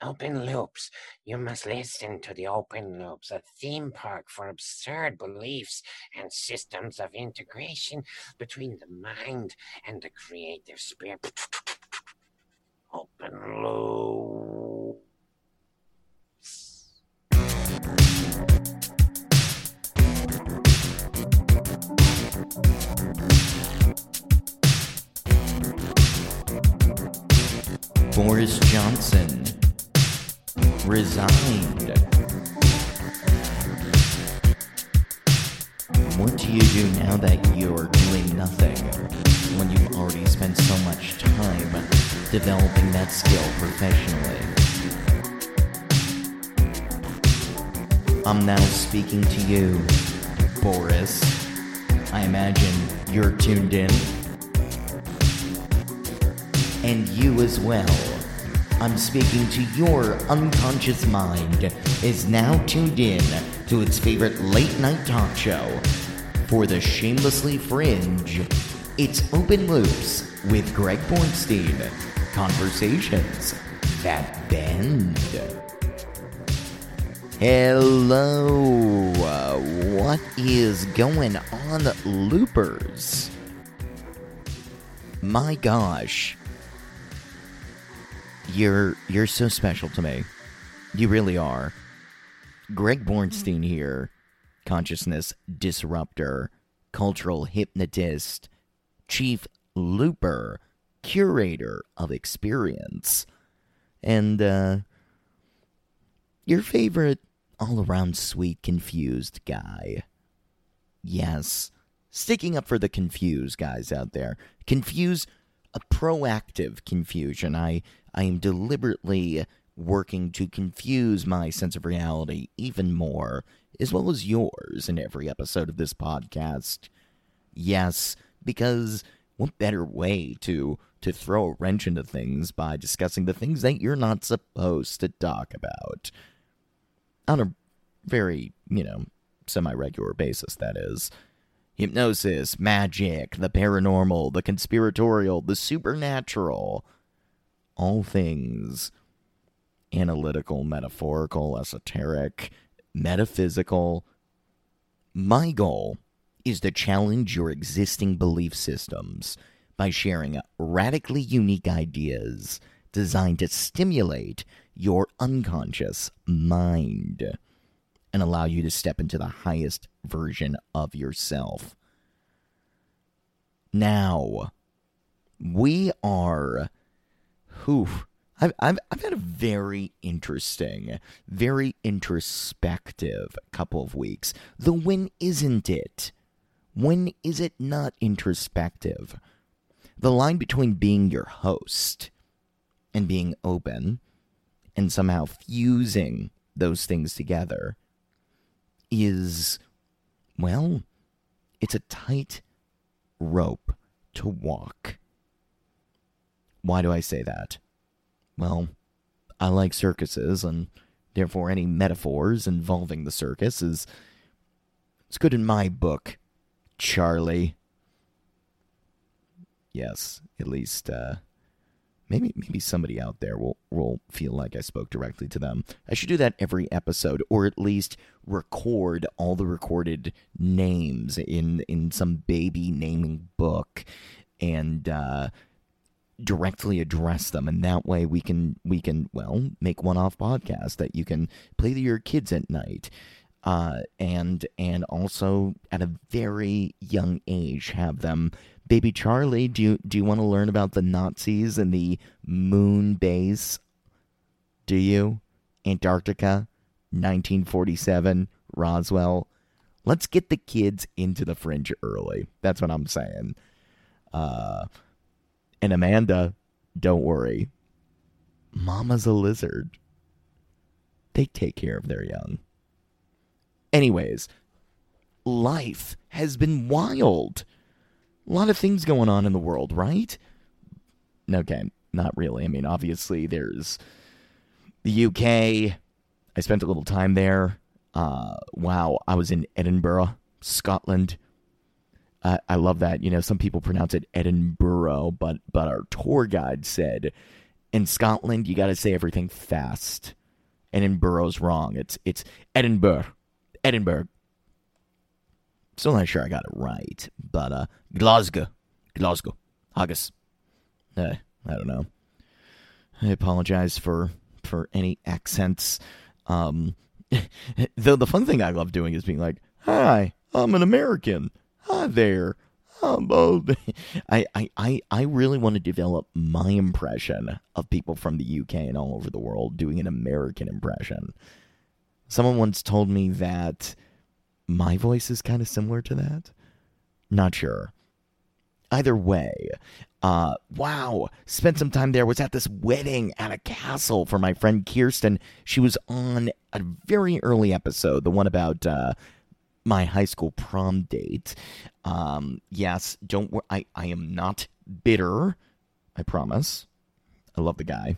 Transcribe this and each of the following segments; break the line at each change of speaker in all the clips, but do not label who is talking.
Open loops. You must listen to the open loops, a theme park for absurd beliefs and systems of integration between the mind and the creative spirit. Open loops.
Boris Johnson resigned. What do you do now that you're doing nothing when you've already spent so much time developing that skill professionally? I'm now speaking to you, Boris. I imagine you're tuned in. And you as well. I'm speaking to your unconscious mind is now tuned in to its favorite late night talk show. For the shamelessly fringe, it's Open Loops with Greg Bornstein. Conversations that bend. Hello, what is going on, loopers? My gosh, you're you're so special to me. You really are. Greg Bornstein here, consciousness disruptor, cultural hypnotist, chief looper, curator of experience, and uh, your favorite all around sweet confused guy. Yes, sticking up for the confused guys out there. Confuse a proactive confusion. I I am deliberately working to confuse my sense of reality even more, as well as yours in every episode of this podcast. Yes, because what better way to to throw a wrench into things by discussing the things that you're not supposed to talk about on a very, you know, semi regular basis, that is. Hypnosis, magic, the paranormal, the conspiratorial, the supernatural. All things analytical, metaphorical, esoteric, metaphysical. My goal is to challenge your existing belief systems by sharing radically unique ideas designed to stimulate your unconscious mind and allow you to step into the highest version of yourself. Now, we are. Whew, I've, I've, I've had a very interesting, very introspective couple of weeks. The when isn't it? When is it not introspective? The line between being your host and being open and somehow fusing those things together is, well, it's a tight rope to walk. Why do I say that? Well, I like circuses, and therefore any metaphors involving the circus is it's good in my book, Charlie. Yes, at least uh, maybe maybe somebody out there will will feel like I spoke directly to them. I should do that every episode, or at least record all the recorded names in in some baby naming book, and uh, directly address them, and that way we can we can well make one off podcast that you can play to your kids at night. Uh, and and also at a very young age have them Baby Charlie, do you do you want to learn about the Nazis and the moon base? Do you? Antarctica, 1947, Roswell. Let's get the kids into the fringe early. That's what I'm saying. Uh, and Amanda, don't worry. Mama's a lizard. They take care of their young. Anyways, life has been wild A lot of things going on in the world, right? Okay, not really. I mean, obviously, there's the UK. I spent a little time there. Uh, wow, I was in Edinburgh, Scotland. I, I love that. You know, some people pronounce it Edinburgh, but but our tour guide said in Scotland you got to say everything fast, and in borough's wrong. It's it's Edinburgh, Edinburgh. Still not sure I got it right, but uh, Glasgow, Glasgow, Haggis. Uh, I don't know. I apologize for for any accents. Um, though the fun thing I love doing is being like, "Hi, I'm an American. Hi there." I, I, I, I really want to develop my impression of people from the UK and all over the world doing an American impression. Someone once told me that my voice is kind of similar to that. Not sure. Either way, uh, wow, spent some time there. Was at this wedding at a castle for my friend Kirsten. She was on a very early episode, the one about uh, my high school prom date. Um, yes, don't worry. I, I am not bitter. I promise. I love the guy.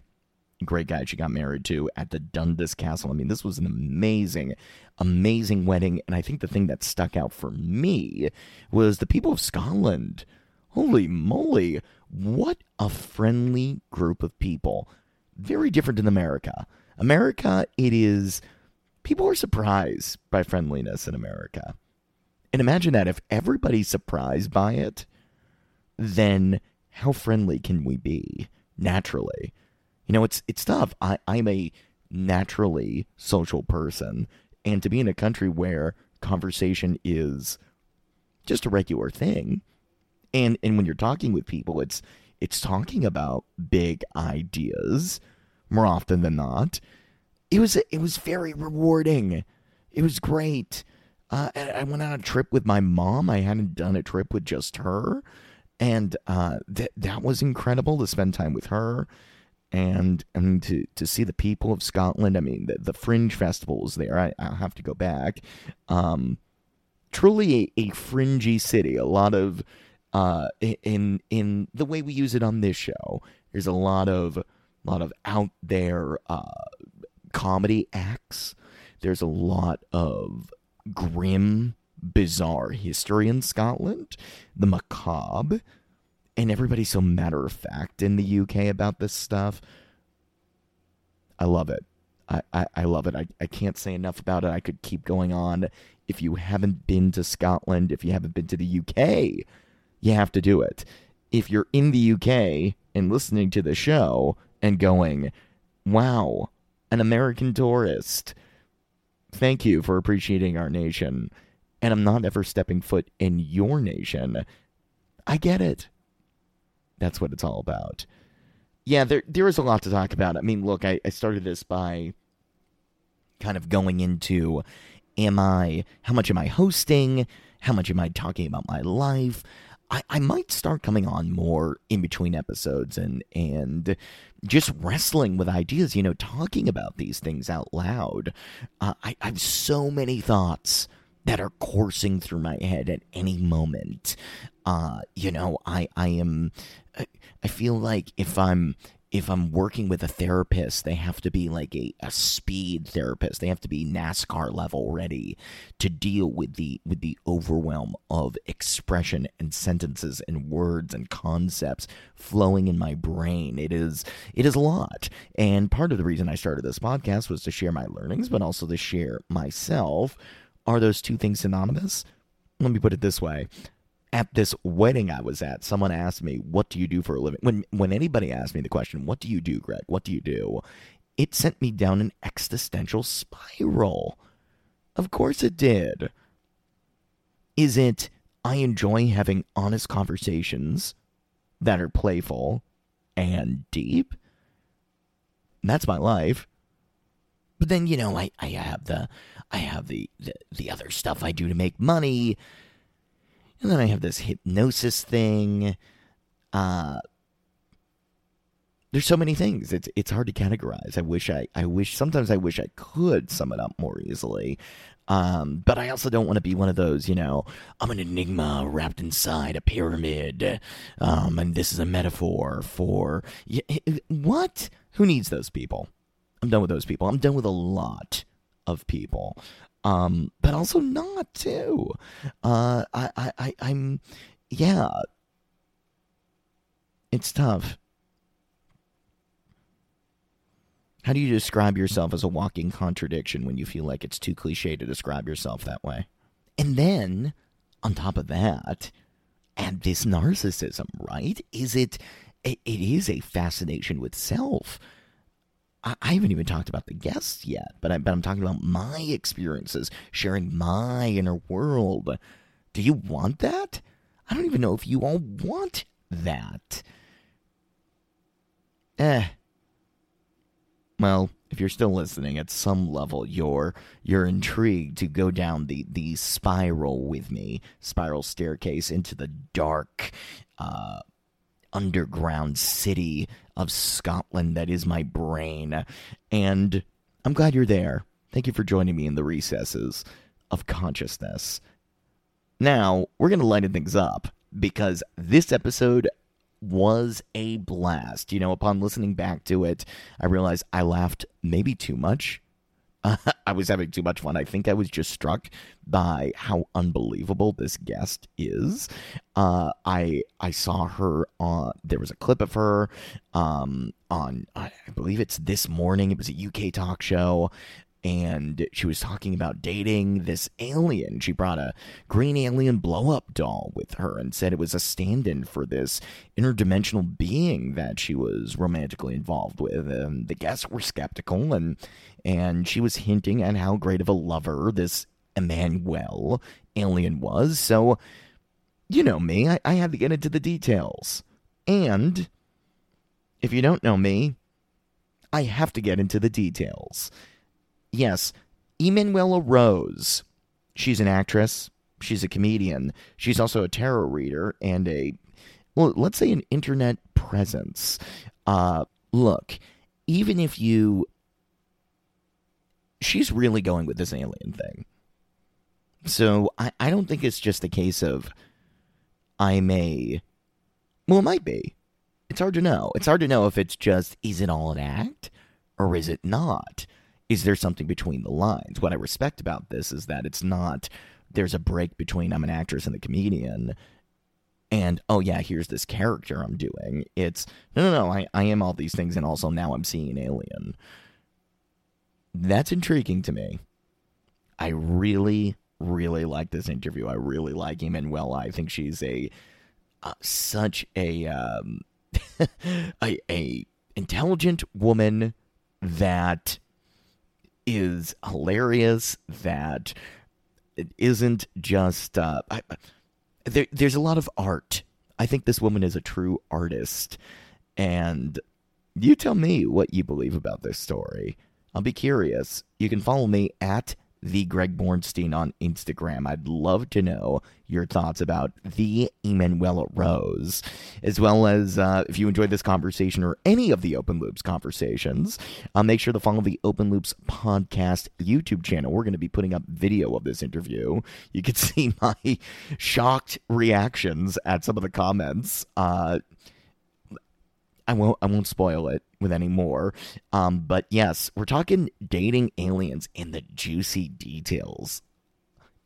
Great guy she got married to at the Dundas Castle. I mean, this was an amazing, amazing wedding. And I think the thing that stuck out for me was the people of Scotland. Holy moly, what a friendly group of people. Very different in America. America, it is. People are surprised by friendliness in America. And imagine that if everybody's surprised by it, then how friendly can we be naturally? You know, it's it's tough. I, I'm a naturally social person, and to be in a country where conversation is just a regular thing, and and when you're talking with people, it's it's talking about big ideas more often than not. It was it was very rewarding. It was great. Uh, I went on a trip with my mom. I hadn't done a trip with just her, and uh, that that was incredible to spend time with her, and and to to see the people of Scotland. I mean, the, the Fringe Festival was there. I, I'll have to go back. Um, truly a, a fringy city. A lot of uh, in in the way we use it on this show. There's a lot of a lot of out there uh, comedy acts. There's a lot of grim, bizarre history in Scotland, the macabre, and everybody's so matter of fact in the UK about this stuff. I love it. I, I, I love it. I, I can't say enough about it. I could keep going on. If you haven't been to Scotland, if you haven't been to the UK, you have to do it. If you're in the UK and listening to the show and going, wow, an American tourist, thank you for appreciating our nation. And I'm not ever stepping foot in your nation. I get it. That's what it's all about. Yeah, there there is a lot to talk about. I mean, look, I, I started this by kind of going into am I how much am I hosting? How much am I talking about my life? I, I might start coming on more in between episodes and and just wrestling with ideas, you know, talking about these things out loud. Uh, I, I have so many thoughts that are coursing through my head at any moment. Uh, you know, I I am I feel like if I'm if I'm working with a therapist, they have to be like a, a speed therapist. They have to be NASCAR level ready to deal with the with the overwhelm of expression and sentences and words and concepts flowing in my brain. It is it is a lot. And part of the reason I started this podcast was to share my learnings, but also to share myself. Are those two things synonymous? Let me put it this way at this wedding I was at, someone asked me, "What do you do for a living?" When when anybody asked me the question, "What do you do, Greg? What do you do?" It sent me down an existential spiral. Of course it did. Is it I enjoy having honest conversations that are playful and deep? That's my life. But then, you know, I, I have the I have the, the the other stuff I do to make money and then I have this hypnosis thing. Uh, there's so many things. It's it's hard to categorize. I wish I I wish sometimes I wish I could sum it up more easily. Um, but I also don't want to be one of those, you know, I'm an enigma wrapped inside a pyramid. Um, and this is a metaphor for what? Who needs those people? I'm done with those people. I'm done with a lot of people. Um, but also not too. Uh, I, I, I, I'm, yeah. It's tough. How do you describe yourself as a walking contradiction when you feel like it's too cliche to describe yourself that way? And then, on top of that, add this narcissism, right? Is it, it, it is a fascination with self. I, haven't even talked about the guests yet, but, I, but I'm talking about my experiences, sharing my inner world. Do you want that? I don't even know if you all want that. Eh, well, if you're still listening, at some level, you're you're intrigued to go down the the spiral with me, spiral staircase into the dark, uh, underground city of Scotland that is my brain, and I'm glad you're there. Thank you for joining me in the recesses of consciousness. Now we're gonna lighten things up because this episode was a blast. You know, upon listening back to it, I realized I laughed maybe too much. Uh, I was having too much fun. I think I was just struck by how unbelievable this guest is. Uh, I I saw her on. There was a clip of her um, on. I believe it's this morning. It was a UK talk show and she was talking about dating this alien. She brought a green alien blow up doll with her and said it was a stand in for this interdimensional being that she was romantically involved with. And the guests were skeptical, and, and she was hinting at how great of a lover this Emmanuel alien was. So, you know me, I, I had to get into the details. And if you don't know me, I have to get into the details. Yes, Emanuela Rose. She's an actress. She's a comedian. She's also a tarot reader and a, well, let's say an internet presence. Uh, look, even if you. She's really going with this alien thing. So I, I don't think it's just a case of I'm a. Well, it might be. It's hard to know. It's hard to know if it's just, is it all an act or is it not? Is there something between the lines? What I respect about this is that it's not there's a break between I'm an actress and a comedian and oh yeah, here's this character I'm doing. It's no no no, I, I am all these things and also now I'm seeing an alien. That's intriguing to me. I really, really like this interview. I really like Emanuela. I think she's a uh, such a um, a, a intelligent woman that is hilarious, that it isn't just. Uh, I, there, there's a lot of art. I think this woman is a true artist. And you tell me what you believe about this story. I'll be curious. You can follow me at the Greg Bornstein on Instagram. I'd love to know your thoughts about the Emanuela Rose, as well as uh, if you enjoyed this conversation or any of the Open Loops conversations. Uh, make sure to follow the Open Loops podcast YouTube channel. We're going to be putting up video of this interview. You can see my shocked reactions at some of the comments. Uh, I won't I won't spoil it with any more. Um, but yes, we're talking dating aliens and the juicy details.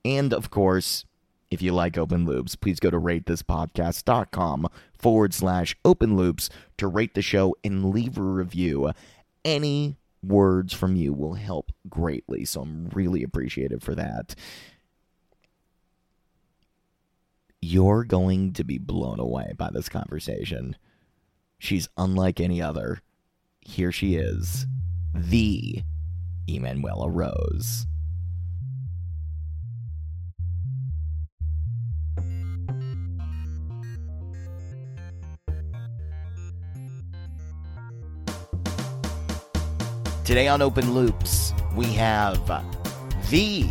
And of course, if you like open loops, please go to ratethispodcast.com forward slash open loops to rate the show and leave a review. Any words from you will help greatly, so I'm really appreciative for that. You're going to be blown away by this conversation. She's unlike any other. Here she is, the Emanuela Rose. Today on Open Loops, we have the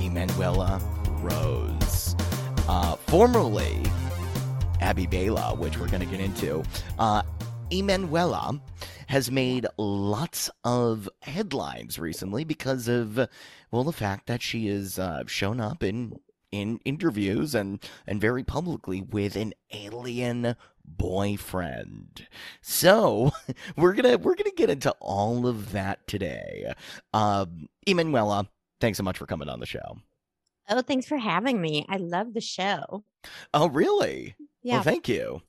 Emanuela Rose, uh, formerly Abby Bela, which we're going to get into. Uh, Emanuela has made lots of headlines recently because of, well, the fact that she has uh, shown up in in interviews and and very publicly with an alien boyfriend. So we're gonna we're gonna get into all of that today. Um, Emanuela, thanks so much for coming on the show.
Oh, thanks for having me. I love the show.
Oh, really?
Yeah.
Well, thank you.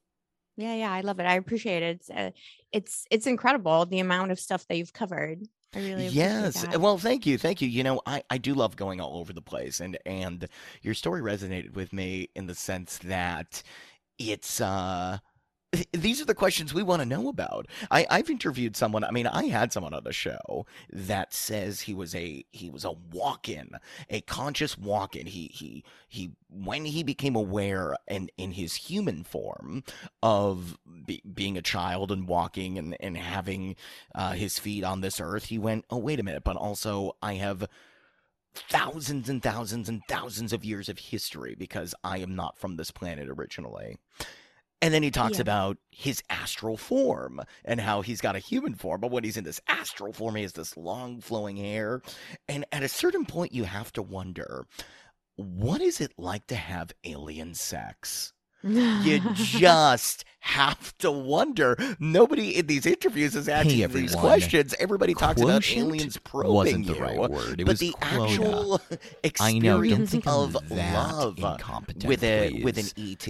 Yeah, yeah, I love it. I appreciate it. It's uh, it's it's incredible the amount of stuff that you've covered. I really appreciate
Yes.
that.
Well, thank you. Thank you. You know, I, I do love going all over the place and and your story resonated with me in the sense that it's uh th- these are the questions we want to know about. I, I've interviewed someone. I mean, I had someone on the show that says he was a he was a walk-in, a conscious walk-in. He he he when he became aware in in his human form of be, being a child and walking and and having uh, his feet on this earth, he went, oh wait a minute, but also I have thousands and thousands and thousands of years of history because I am not from this planet originally. And then he talks
Yeah.
about his astral form and how he's got a human form, but when he's in this astral form, he has this long flowing hair. And at a certain point, you have to wonder what is it like to have alien sex? You just have to wonder. Nobody in these interviews is asking these
everyone.
questions. Everybody talks about aliens probing
wasn't the
you
right word. It
but
was
the
quota.
actual
I know.
Experience of love with a with an. ET.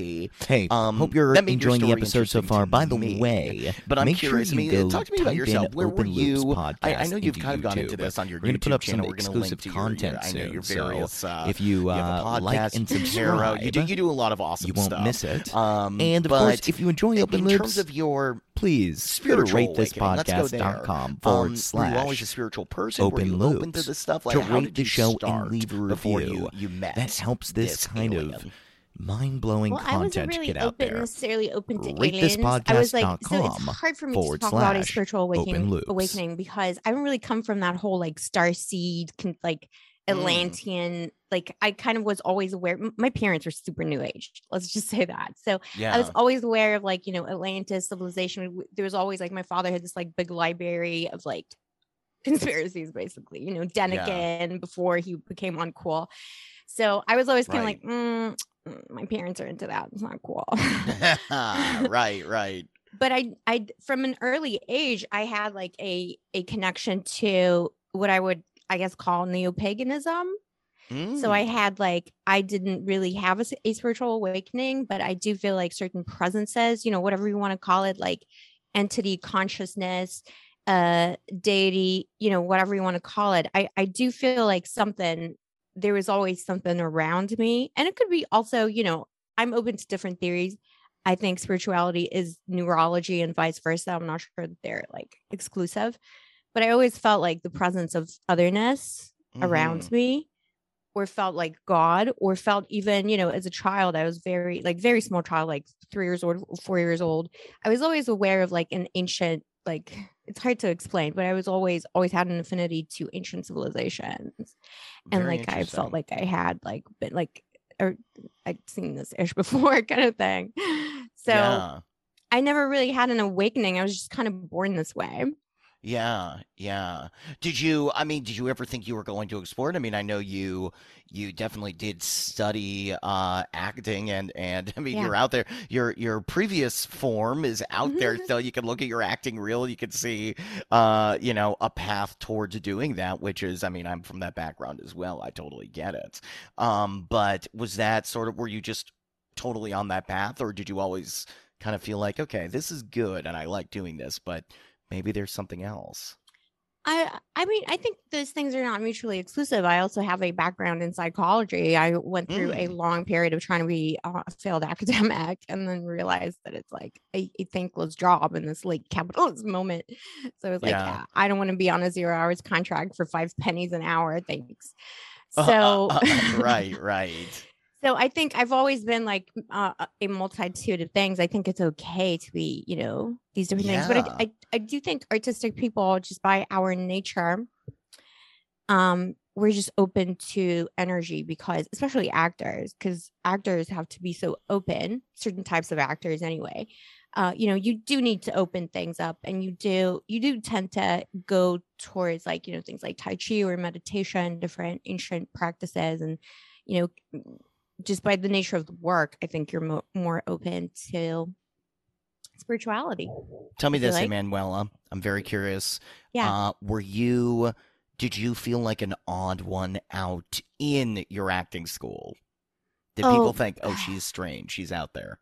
Hey,
Um,
hope you're
made your
enjoying the episode so far. By the
me.
way,
But I'm
make sure
curious.
you
me,
go
talk to me about yourself. Where were you?
podcast
I, I know you've kind of gone into this on your
We're gonna
YouTube
put up
channel.
some
We're going to
exclusive
to your,
content
your, I know your
soon, so
uh,
if you,
you
uh,
a
like and subscribe,
You do you do a lot of awesome
you won't miss it.
Um,
and of
but
course, if you enjoy Open
in
Loops,
terms of your
please go to
spiritual awakening, let's go there.
forward
um, were
slash
you always a spiritual person? were
Open
you open to
Loops.
this stuff? Like,
to rate the show and leave a
before
review.
you you met?
that helps this, kind
alien?
of mind-blowing
well, I wasn't
content
really
get out
open
there.
necessarily open to
Rate this
aliens. I was like, so
podcast.com
it's hard for me to
forward
talk about a
slash
spiritual
Open
awakening,
Loops.
awakening because I don't really come from that whole like star seed, con- like
Mm.
Like I kind of was always aware. My parents were super new age. Let's just say that. So
Yeah.
I was always aware of like you know Atlantis civilization. There was always like my father had this like big library of like conspiracies, basically. You know Däniken before he became uncool. So I was always kind of
Right.
like, mm, mm, my parents are into that. It's not cool.
right, right.
but I I from an early age I had like a a connection to what I would I guess call neo paganism. So I
Mm.
had like I didn't really have a spiritual awakening, but I do feel like certain presences, you know, whatever you want to call it, like entity consciousness, uh deity, you know, whatever you want to call it. I I do feel like something there was always something around me. And it could be also, you know, I'm open to different theories. I think spirituality is neurology and vice versa. I'm not sure that they're like exclusive, but I always felt like the presence of otherness around
Mhm.
me or felt like God or felt even, you know, as a child, I was very like very small child, like three years old, four years old. I was always aware of like an ancient, like it's hard to explain, but I was always always had an affinity to ancient civilizations. And
Very
like I felt like I had like been like or I'd seen this ish before kind of thing. So
yeah.
I never really had an awakening. I was just kind of born this way.
Yeah, yeah. Did you I mean, did you ever think you were going to explore it? I mean, I know you you definitely did study uh acting and and I mean,
Yeah.
you're out there. Your your previous form is out there
Mhm.
so you can look at your acting reel, you can see uh, you know, a path towards doing that, which is I mean, I'm from that background as well. I totally get it. Um, but was that sort of were you just totally on that path or did you always kind of feel like, okay, this is good and I like doing this, but maybe there's something else?
I I mean, I think those things are not mutually exclusive. I also have a background in psychology. I went through a
Mm.
long period of trying to be uh, a failed academic and then realized that it's like a, a thankless job in this late capitalist moment. So it's like,
Yeah.
I don't want to be on a zero hours contract for five pennies an hour. Thanks.
Uh,
So
uh, uh, right, right.
So I think I've always been like uh, a multitude of things. I think it's okay to be, you know, these different things. But I, I, I do think artistic people, just by our nature, um, we're just open to energy because, especially actors, because actors have to be so open. Certain types of actors, anyway, uh, you know, you do need to open things up, and you do you do tend to go towards like you know things like tai chi or meditation, different ancient practices, and you know, just by the nature of the work, I think you're mo- more open to spirituality.
Tell me this,
like.
Emanuela. I'm very curious.
Yeah.
Uh, were you? Did you feel like an odd one out in your acting school? Did people
Oh.
think, "Oh, she's strange. She's out there"?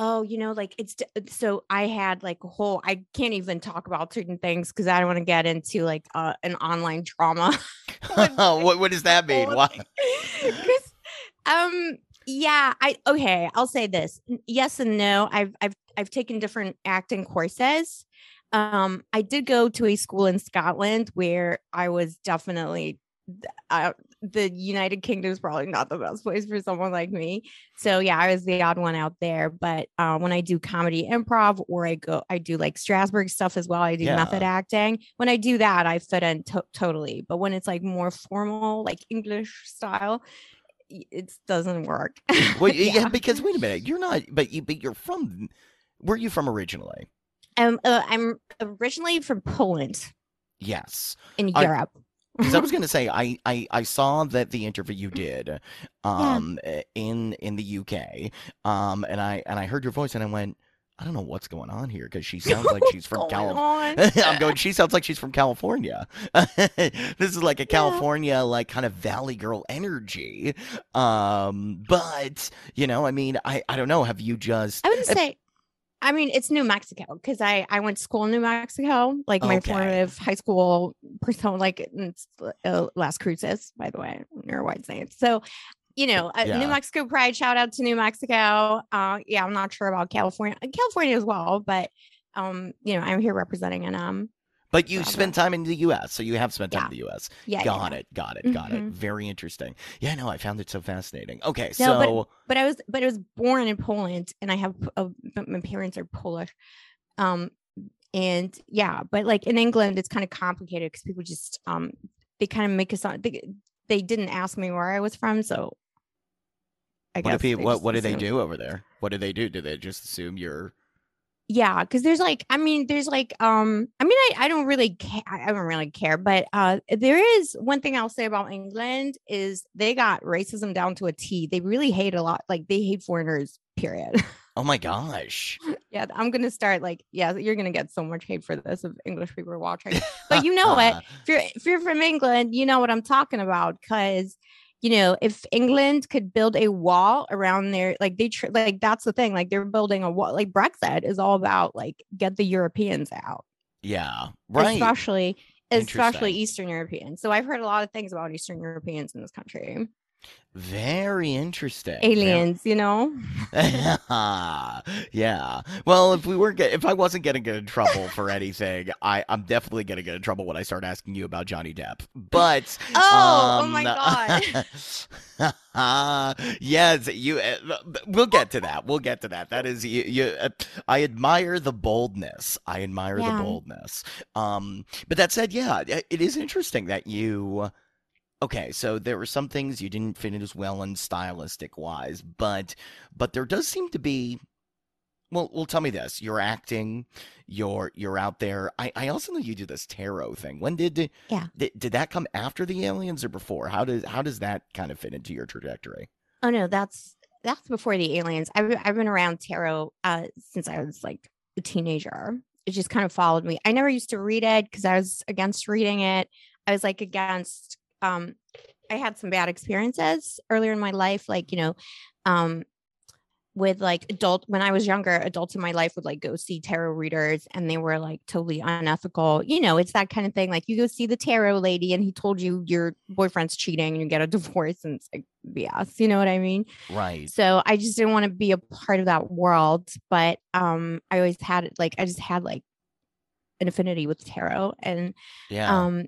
Oh, you know, like it's so I had like a whole I can't even talk about certain things because I don't want to get into like uh, an online drama.
what What does that mean? Why?
Um yeah, I okay, I'll say this. Yes and no. I've I've I've taken different acting courses. Um I did go to a school in Scotland where I was definitely uh, the United Kingdom is probably not the best place for someone like me. So yeah, I was the odd one out there. But uh, when I do comedy improv or I go, I do like Strasberg stuff as well. I do method acting. When I do that, I fit in to- totally. But when it's like more formal, like English style, it doesn't work.
Well, yeah. because wait a minute, you're not, but you, but you're from. Where are you from originally?
Um, uh, I'm originally from Poland
Yes,
in
I-
Europe.
because I was going to say I, I I saw that the interview you did, um, eh, in in the UK, um, and I and I heard your voice and I went, I don't know what's going on here because she sounds like she's from California. I'm going. She sounds like she's from California. this is like a California, like kind of Valley Girl energy. Um, but you know, I mean, I I don't know. Have you just?
I wouldn't say. I mean, it's New Mexico because I I went to school in New Mexico, like my
Okay.
formative high school persona, like uh, Las Cruces, by the way, near White Sands. So, you know, uh,
Yeah.
New Mexico Pride. Shout out to New Mexico. Uh, yeah, I'm not sure about California, uh, California as well, but um, you know, I'm here representing an um,
But you spent time in the U.S., so you have spent time
Yeah.
in the U.S.
yeah,
got
yeah.
it, got it, got it.
Mhm.
Very interesting. Yeah, no, I found it so fascinating. Okay,
No, but-
so
but I was but I was born in Poland and I have p- uh, my parents are Polish. Um and yeah, but like in England it's kind of complicated because people just um they kind of make us on they, they didn't ask me where I was from, so I
what
guess they
what what do they do over there? What do they do? Do they just assume you're?
Yeah, because there's like I mean there's like um I mean I, I don't really care I don't really care, but uh there is one thing I'll say about England is they got racism down to a T. They really hate a lot like they hate foreigners, period.
Oh my gosh!
Yeah, I'm gonna start like, yeah, you're gonna get so much hate for this if English people are watching. But you know what? If you're if you're from England, you know what I'm talking about. Cause you know, if England could build a wall around their like they tr- like that's the thing. Like they're building a wall. Like Brexit is all about like get the Europeans out,
Yeah, right.
especially especially Eastern Europeans. So I've heard a lot of things about Eastern Europeans in this country.
Very interesting.
Aliens, you know.
yeah. Well, if we weren't get, if I wasn't getting in trouble for anything, I I'm definitely gonna get in trouble when I start asking you about Johnny Depp. But
Oh, oh my
um,
god.
yes, you. Uh, we'll get to that. We'll get to that. That is you. you uh, I admire the boldness. I admire
Yeah.
the boldness. Um, but that said, yeah, it it is interesting that you. Okay, so there were some things you didn't fit in as well in stylistic wise, but but there does seem to be. Well, well, tell me this: you're acting, you're you're out there. I I also know you do this tarot thing. When did
Yeah.
did, did that come after the aliens or before? How does how does that kind of fit into your trajectory?
Oh no, that's that's before the aliens. I've I've been around tarot uh since I was like a teenager. It just kind of followed me. I never used to read it because I was against reading it. I was like against um I had some bad experiences earlier in my life, like, you know, um with like adult when I was younger, adults in my life would like go see tarot readers and they were like totally unethical. You know, it's that kind of thing. Like you go see the tarot lady and he told you your boyfriend's cheating and you get a divorce and it's like BS. You know what I mean?
Right.
So I just didn't want to be a part of that world. But um I always had like I just had like an affinity with tarot and
Yeah.
um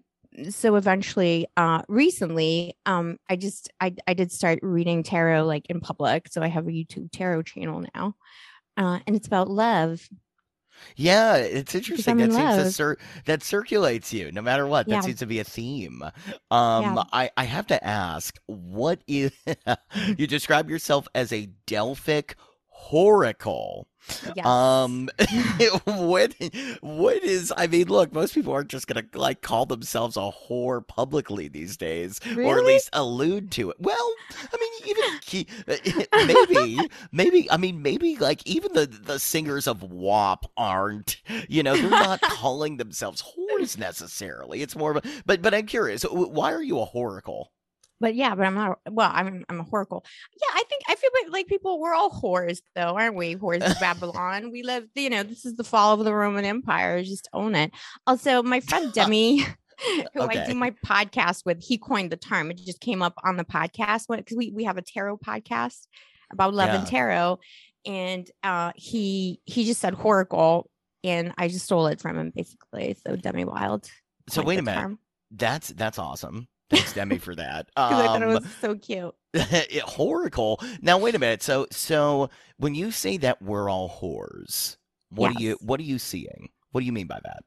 so eventually uh recently um i just i i did start reading tarot like in public so i have a youtube tarot channel now uh and it's about love
yeah, it's interesting. That seems to cir- that circulates you no matter what. That seems to be a theme. Um,
Yeah.
I I have to ask, what is you describe yourself as a Delphic Horacle.
Yes.
Um, what what is? I mean, look, most people aren't just gonna like call themselves a whore publicly these days, or at least allude to it. Well, I mean, even maybe, maybe. I mean, maybe like even the the singers of WAP aren't. You know, they're not calling themselves whores necessarily. It's more of a. But but I'm curious, why are you a horacle?
But yeah, but I'm not. Well, I'm I'm a whoracle. Yeah, I think I feel like, like people. We're all whores, though, aren't we? Whores of Babylon. We live. You know, this is the fall of the Roman Empire. Just own it. Also, my friend Demi, who I do my podcast with, he coined the term. It just came up on the podcast because we we have a tarot podcast about love and tarot, and uh, he he just said horacle, and I just stole it from him basically. So Demi Wild.
So wait a minute.
term,
That's that's awesome. Thanks, Demi, for that.
'cause I thought it
Um,
was so cute.
it, Horacle. Now wait a minute. So so when you say that we're all whores, what are you what are you seeing? What do you mean by that?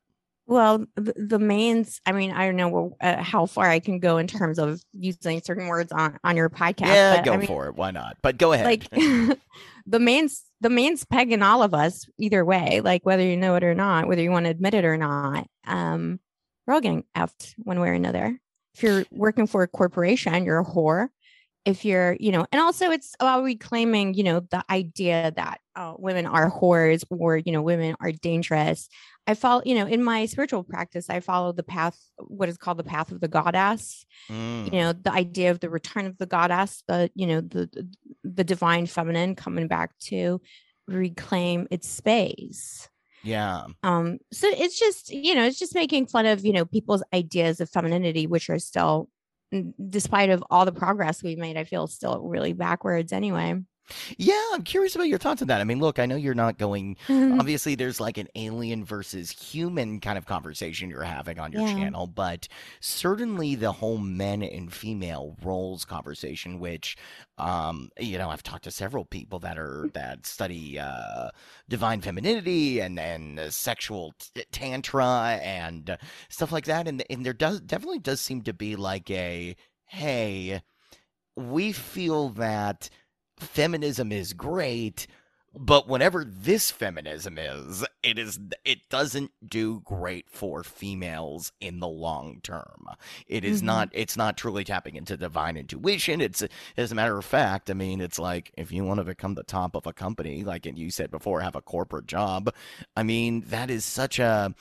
Well, the, the mains, I mean, I don't know uh, how far I can go in terms of using certain words on, on your podcast.
yeah,
but,
go
I mean,
for it. Why not? But go ahead.
Like the mains, the mains pegging all of us either way, like whether you know it or not, whether you want to admit it or not. Um, we're all getting effed one way or another. If you're working for a corporation, you're a whore. If you're, you know, and also it's about reclaiming, you know, the idea that uh, women are whores or, you know, women are dangerous. I follow, you know, in my spiritual practice, I follow the path, what is called the path of the goddess.
Mm,
You know, the idea of the return of the goddess, the, you know, the the- the divine feminine coming back to reclaim its space.
Yeah.
Um, so it's just, you know, it's just making fun of, you know, people's ideas of femininity, which are still, despite of all the progress we've made, I feel still really backwards anyway.
Yeah, I'm curious about your thoughts on that. I mean, look, I know you're not going obviously there's like an alien versus human kind of conversation you're having on your
Yeah.
channel but certainly the whole men and female roles conversation which um you know i've talked to several people that are that study uh divine femininity and and uh, sexual t- tantra and uh, stuff like that and and there does definitely does seem to be like a hey we feel that feminism is great but whenever this feminism is it is it doesn't do great for females in the long term it is
Mhm.
not it's not truly tapping into divine intuition it's as a matter of fact i mean it's like if you want to become the top of a company like and you said before have a corporate job i mean that is such a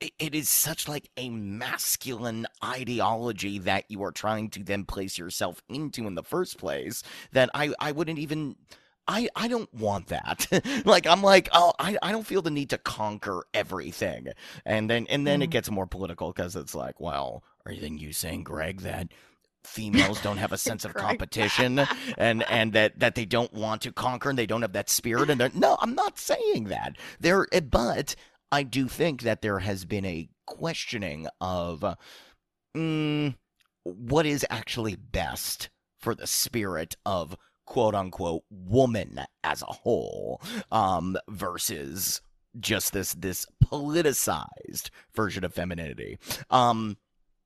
it- it is such like a masculine ideology that you are trying to then place yourself into in the first place that I I wouldn't even I I don't want that. like I'm like, oh, I I don't feel the need to conquer everything. And then and then it
Mhm.
gets more political cuz it's like, well, are you then you saying Greg that females don't have a sense of competition and and that that they don't want to conquer and they don't have that spirit and they're no, I'm not saying that. There eh, but I do think that there has been a questioning of mm, what is actually best for the spirit of quote unquote woman as a whole um versus just this this politicized version of femininity um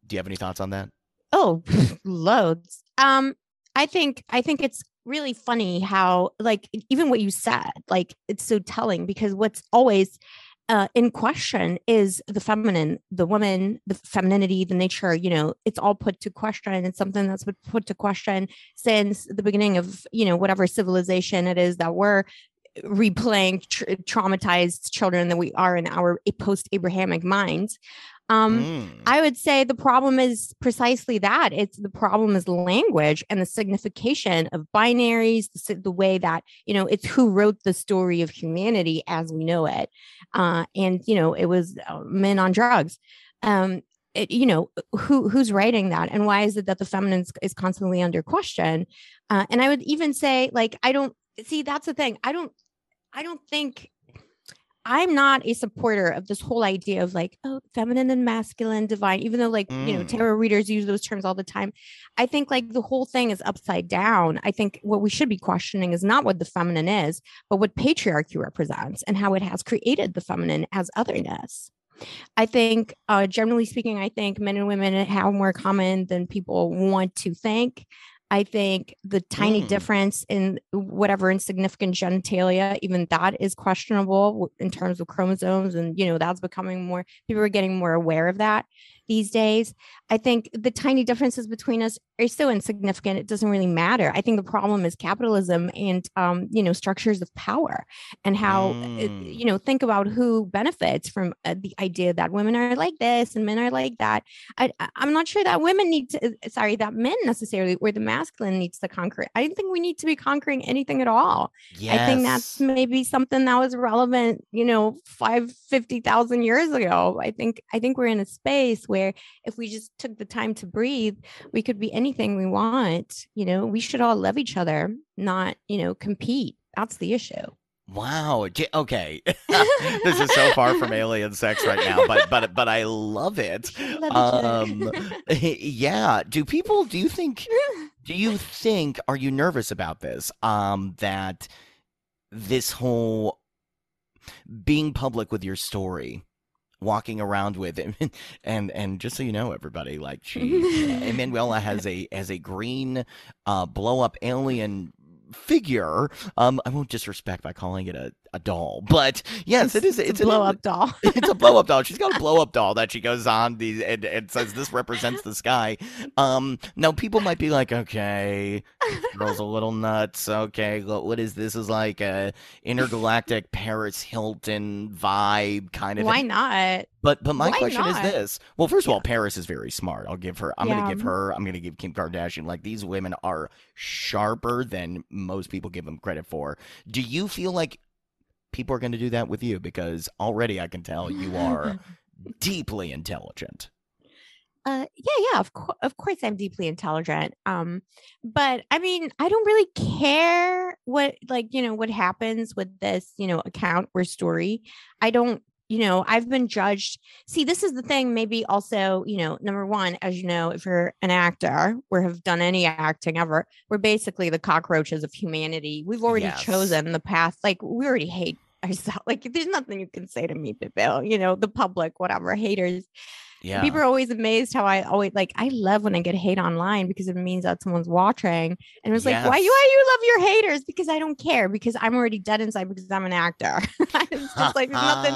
do you have any thoughts on that
Oh, loads. Um, I think I think it's really funny how like even what you said, like it's so telling because what's always uh, in question is the feminine, the woman, the femininity, the nature. You know, it's all put to question. It's something that's been put to question since the beginning of you know whatever civilization it is that we're replaying tr- traumatized children that we are in our post Abrahamic minds. Um,
Mm.
I would say the problem is precisely that. It's the problem is language and the signification of binaries, the, the way that, you know, it's who wrote the story of humanity as we know it. Uh, and, you know, it was uh, men on drugs. Um, it, you know, who who's writing that and why is it that the feminine is- is constantly under question? Uh, and I would even say, like, I don't see that's the thing. I don't, I don't think I'm not a supporter of this whole idea of like, oh, feminine and masculine, divine, even though like, you know,
Mm.
tarot readers use those terms all the time. I think like the whole thing is upside down. I think what we should be questioning is not what the feminine is, but what patriarchy represents and how it has created the feminine as otherness. I think, uh, generally speaking, I think men and women have more common than people want to think. I think the tiny
Mm.
difference in whatever insignificant genitalia, even that is questionable in terms of chromosomes. And, you know, that's becoming more, people are getting more aware of that these days. I think the tiny differences between us are so insignificant, it doesn't really matter. I think the problem is capitalism and, um, you know, structures of power and how, uh,
Mm.
you know, think about who benefits from uh, the idea that women are like this and men are like that. I, I'm not sure that women need to, uh, sorry, that men necessarily or the masculine needs to conquer. it. I don't think we need to be conquering anything at all. yes. I think that's maybe something that was relevant, you know, five, 50,000 years ago. I think, I think we're in a space where if we just took the time to breathe, we could be anything we want. You know, we should all love each other, not, you know, compete. That's the issue.
Wow. Okay. this is so far from alien sex right now, but but but I love it. Um yeah, do people do you think do you think are you nervous about this um that this whole being public with your story walking around with it and and just so you know everybody like she Emanuela has a has a green uh blow up alien figure. Um I won't disrespect by calling it a, a doll but yes it is it's
a blow up doll.
it's a blow up doll. She's got a blow up doll that she goes on the and, and says this represents the sky. Um, now people might be like, okay, girl's a little nuts. Okay, lo- what is this? Is like a intergalactic Paris Hilton vibe kind of.
Why
thing.
not?
But but my
why
question is this. Well, first of all, Paris is very smart. I'll give her. I'm gonna give her. I'm gonna give Kim Kardashian. Like these women are sharper than most people give them credit for. Do you feel like? People are going to do that with you because already I can tell you are deeply intelligent.
Uh, yeah, yeah, of course, of course, I'm deeply intelligent. Um, but I mean, I don't really care what, like, you know, what happens with this, you know, account or story. I don't, you know, I've been judged. See, this is the thing. Maybe also, you know, number one, as you know, if you're an actor or have done any acting ever, we're basically the cockroaches of humanity. We've already
Yes.
chosen the path. Like, we already hate ourselves. Like, there's nothing you can say to me, Bill. You know, the public, whatever, haters.
Yeah.
People are always amazed how I always like I love when I get hate online because it means that someone's watching. And it was like, why you why you love your haters? Because I don't care, because I'm already dead inside because I'm an actor. it's just like there's nothing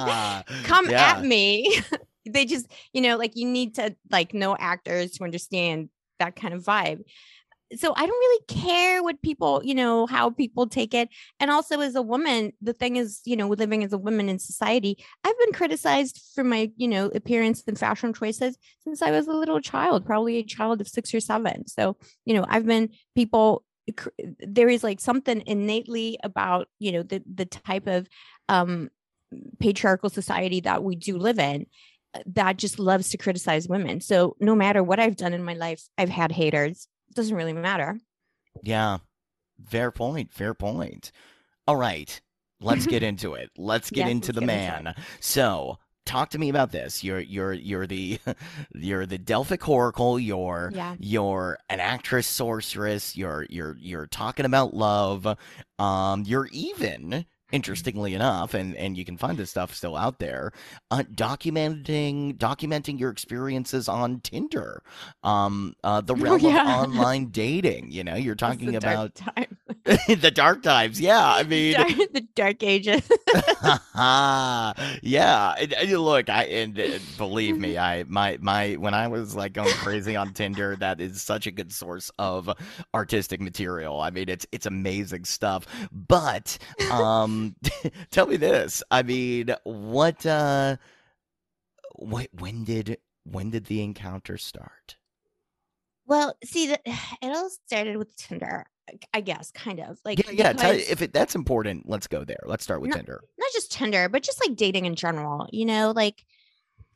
come
Yeah.
at me. they just, you know, like you need to like know actors to understand that kind of vibe. So I don't really care what people, you know, how people take it. And also as a woman, the thing is, you know, living as a woman in society, I've been criticized for my, you know, appearance and fashion choices since I was a little child, probably a child of 6 or 7. So, you know, I've been people there is like something innately about, you know, the the type of um patriarchal society that we do live in uh, that just loves to criticize women. So no matter what I've done in my life, I've had haters. Doesn't really matter.
Yeah. Fair point. Fair point. All right. Let's get into it. Let's get into the
get into
man. So, talk to me about this. You're you're you're the you're the Delphic Oracle. You're
Yeah.
you're an actress sorceress. You're you're you're talking about love. Um, you're even interestingly enough, and and you can find this stuff still out there. Uh, documenting documenting your experiences on Tinder. Um, uh, the realm
Oh, yeah.
of online dating. You know, you're talking about
time.
the dark times. Yeah, I mean,
Dark- the dark ages.
yeah. And, and look, I and, uh, believe me, I my my when I was like going crazy on Tinder, that is such a good source of artistic material. I mean, it's it's amazing stuff. But um, tell me this. I mean, what uh, what when did when did the encounter start?
well, see that it all started with Tinder, I guess, kind of like
yeah, yeah. If it, that's important, let's go there. Let's start with
No,
Tinder.
not just Tinder, but just like dating in general, you know, like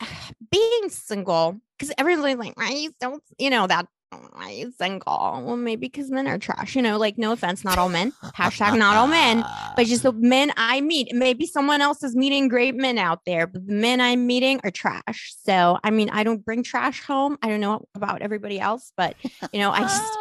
being single, because everyone's like, why you don't, you know, that, why you single? Well, maybe because men are trash, you know, like, no offense, not all men, hashtag not all men, but just the men I meet. Maybe someone else is meeting great men out there, but the men I'm meeting are trash. So, I mean, I don't bring trash home. I don't know about everybody else, but, you know, I just,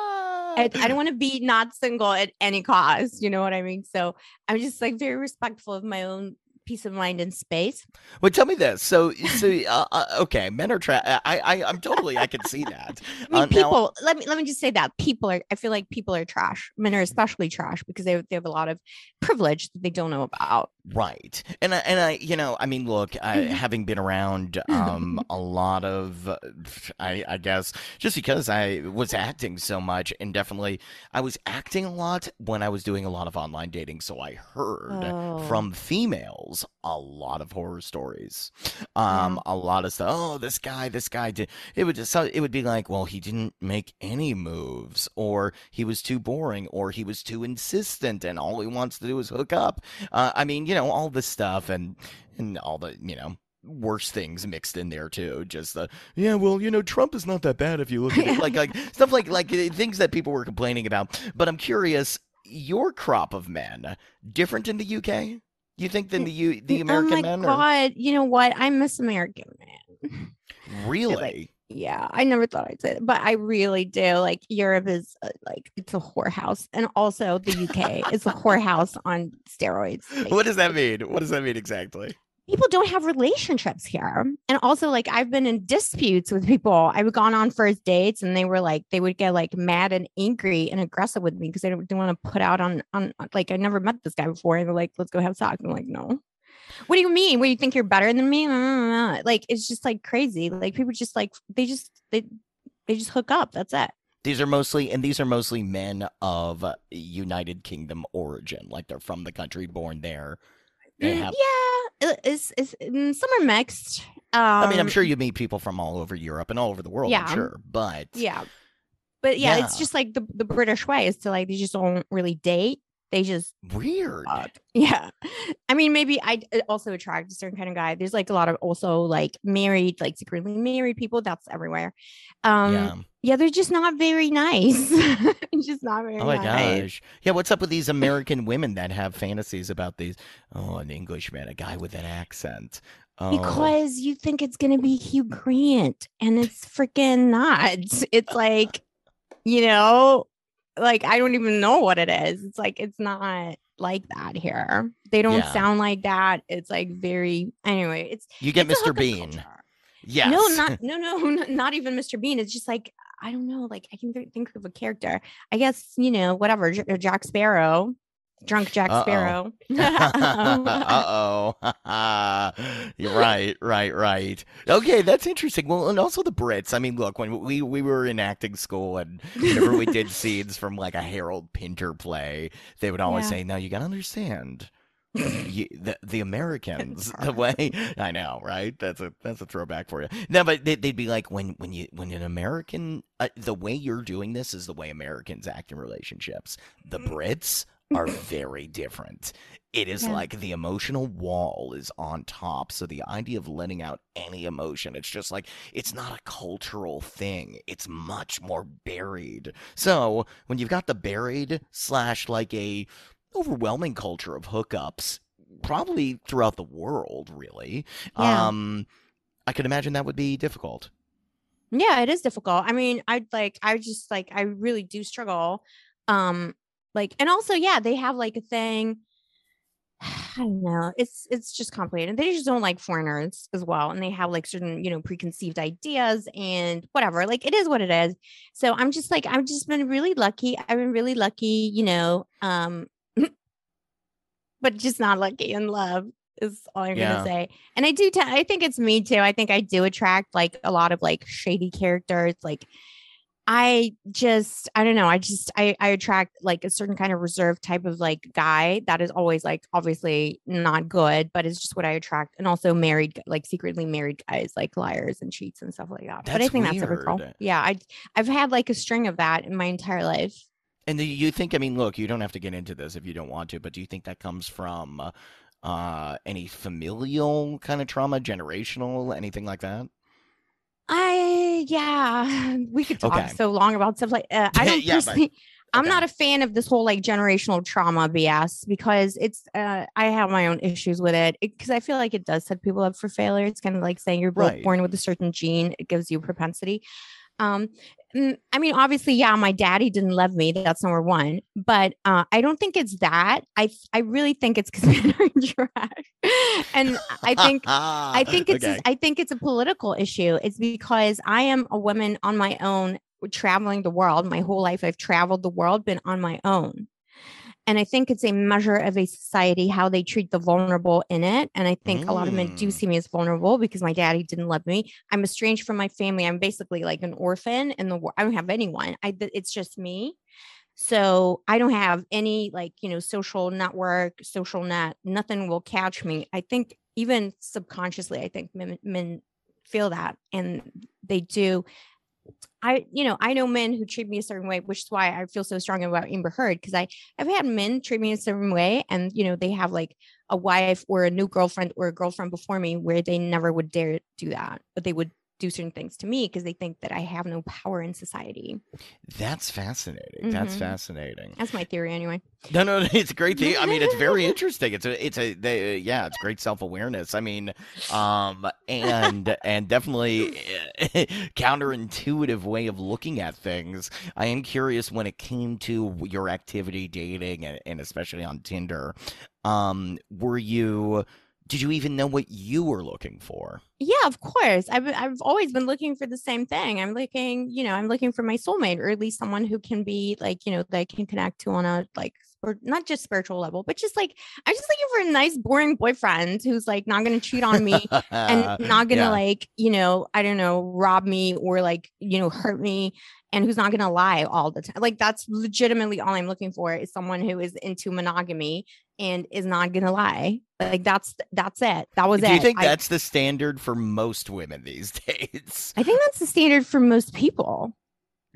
I, I don't want to be not single at any cost. You know what I mean? So I'm just like very respectful of my own peace of mind in space.
Well, tell me this. So, so uh, uh, okay, men are trash. I, I, I'm totally. I can see that.
I mean,
Uh, now-
people. let me let me just say that people are. I feel like people are trash. Men are especially trash because they they have a lot of privilege that they don't know about.
Right. And I, and I, you know, I mean, look, I, having been around um, a lot of, uh, I, I guess, just because I was acting so much, and definitely I was acting a lot when I was doing a lot of online dating. So I heard
Oh.
from females a lot of horror stories, um, a lot of stuff. Oh, this guy, this guy did. It would just, so- it would be like, well, he didn't make any moves, or he was too boring, or he was too insistent, and all he wants to do is hook up. Uh, I mean, you know, all this stuff and and all the you know worse things mixed in there too. Just the yeah, well, you know, Trump is not that bad if you look at it like like stuff like like uh, things that people were complaining about. But I'm curious, your crop of men different in the UK? You think than the U the American
oh my
men? Or,
god! You know what? I miss American men.
really?
Yeah, I never thought I'd say that, but I really do. Like Europe is uh, like it's a whorehouse, and also the UK is a whorehouse on steroids.
What does that mean? What does that mean exactly?
people don't have relationships here, and also like I've been in disputes with people. I've gone on first dates, and they were like they would get like mad and angry and aggressive with me because they don't, want to put out on on like I never met this guy before, and they're like, "Let's go have sex." I'm like, "No." What do you mean? What do you think you're better than me? Uh, Like it's just like crazy. Like people just like they just they they just hook up. That's it.
These are mostly, and these are mostly men of uh, United Kingdom origin, like they're from the country, born there.
Mm,
have
yeah, it- it's, it's mm, some are mixed. Um,
I mean, I'm sure you meet people from all over Europe and all over the world.
yeah.
I'm sure, but
Yeah, but yeah, it's just like the the British way is to like they just don't really date. They just
weird.
fuck. Yeah, I mean, maybe I also attract a certain kind of guy. There's like a lot of also like married, like secretly married people. That's everywhere. Um,
yeah.
yeah, they're just not very nice. just not very.
Oh my
nice.
gosh. Yeah. What's up with these American women that have fantasies about these? Oh, an Englishman, a guy with an accent. Oh,
because you think it's gonna be Hugh Grant, and it's freaking not. It's like, you know, like I don't even know what it is. It's like it's not like that here. They don't
Yeah.
sound like that. It's like very anyway. It's
you get
it's
Mr. Bean.
culture.
Yes.
No, not no, no, not even Mr. Bean. It's just like I don't know. Like I can th- think of a character. I guess you know whatever. J- Jack Sparrow, drunk Jack
Uh-oh.
Sparrow.
uh oh. Right, right, right. Okay, that's interesting. Well, and also the Brits. I mean, look, when we we were in acting school and whenever we did scenes from like a Harold Pinter play, they would always
Yeah.
say, "Now you got to understand." you, the the Americans the way I know right that's a that's a throwback for you no but they, they'd be like when when you when an American uh, the way you're doing this is the way Americans act in relationships the Brits are very different it is
Yeah.
like the emotional wall is on top so the idea of letting out any emotion it's just like it's not a cultural thing it's much more buried so when you've got the buried slash like a overwhelming culture of hookups probably throughout the world really
Yeah.
um i could imagine that would be difficult
yeah it is difficult i mean I'd like i just like i really do struggle um like and also yeah they have like a thing i don't know it's it's just complicated they just don't like foreigners as well and they have like certain you know preconceived ideas and whatever like it is what it is so i'm just like i've just been really lucky i've been really lucky you know um but just not lucky in love is all I'm
Yeah.
gonna say. And I do, t- I think it's me too. I think I do attract like a lot of like shady characters. Like I just, I don't know. I just, I, I attract like a certain kind of reserved type of like guy that is always like obviously not good, but it's just what I attract. And also married, like secretly married guys, like liars and cheats and stuff like that. but I
That's
think that's typical.
weird.
Yeah, I, I've had like a string of that in my entire life.
and do you think i mean look you don't have to get into this if you don't want to but do you think that comes from uh any familial kind of trauma generational anything like that
I yeah, we could talk
Okay.
so long about stuff like uh, I don't
Yeah, but-
personally. I'm
okay.
not a fan of this whole like generational trauma BS because it's uh, I have my own issues with it because I feel like it does set people up for failure. It's kind of like saying you're
Right.
born with a certain gene; it gives you propensity. Um, mm, I mean, obviously, yeah, my daddy didn't love me. That's number one. But uh, I don't think it's that. I I really think it's because men are trash, and I think I think it's
Okay.
I think it's a political issue. It's because I am a woman on my own traveling the world. My whole life I've traveled the world, been on my own. And I think it's a measure of a society how they treat the vulnerable in it. And I think a lot of men do
Mm.
see me as vulnerable because my daddy didn't love me. I'm estranged from my family. I'm basically like an orphan in the world. I don't have anyone. I it's just me. So I don't have any like, you know, social network, social net, nothing will catch me. I think even subconsciously, I think men, men feel that and they do. I, you know, I know men who treat me a certain way, which is why I feel so strong about Amber Heard because I, I've had men treat me a certain way, and you know, they have like a wife or a new girlfriend or a girlfriend before me where they never would dare do that, but they would do certain things to me because they think that I have no power in society.
That's fascinating. That's
Mhm.
fascinating.
That's my theory anyway.
No, no, it's a great thing. I mean, it's very interesting. It's a, it's a, they, yeah, it's great self awareness. I mean, um, and and definitely eh, counterintuitive way of looking at things. I am curious when it came to your activity dating and, and especially on Tinder. Um, were you? Did you even know what you were looking for?
Yeah, of course. I've I've always been looking for the same thing. I'm looking, you know, I'm looking for my soulmate or at least someone who can be like, you know, that I can connect to on a like or not just spiritual level, but just like I'm just looking for a nice, boring boyfriend who's like not gonna cheat on me and not gonna
yeah.
like, you know, I don't know, rob me or like, you know, hurt me and who's not gonna lie all the time. Like that's legitimately all I'm looking for is someone who is into monogamy and is not gonna lie. Like that's that's it. That was
Do
it.
Do you think
I-
that's the standard for most women these days?
I think that's the standard for most people,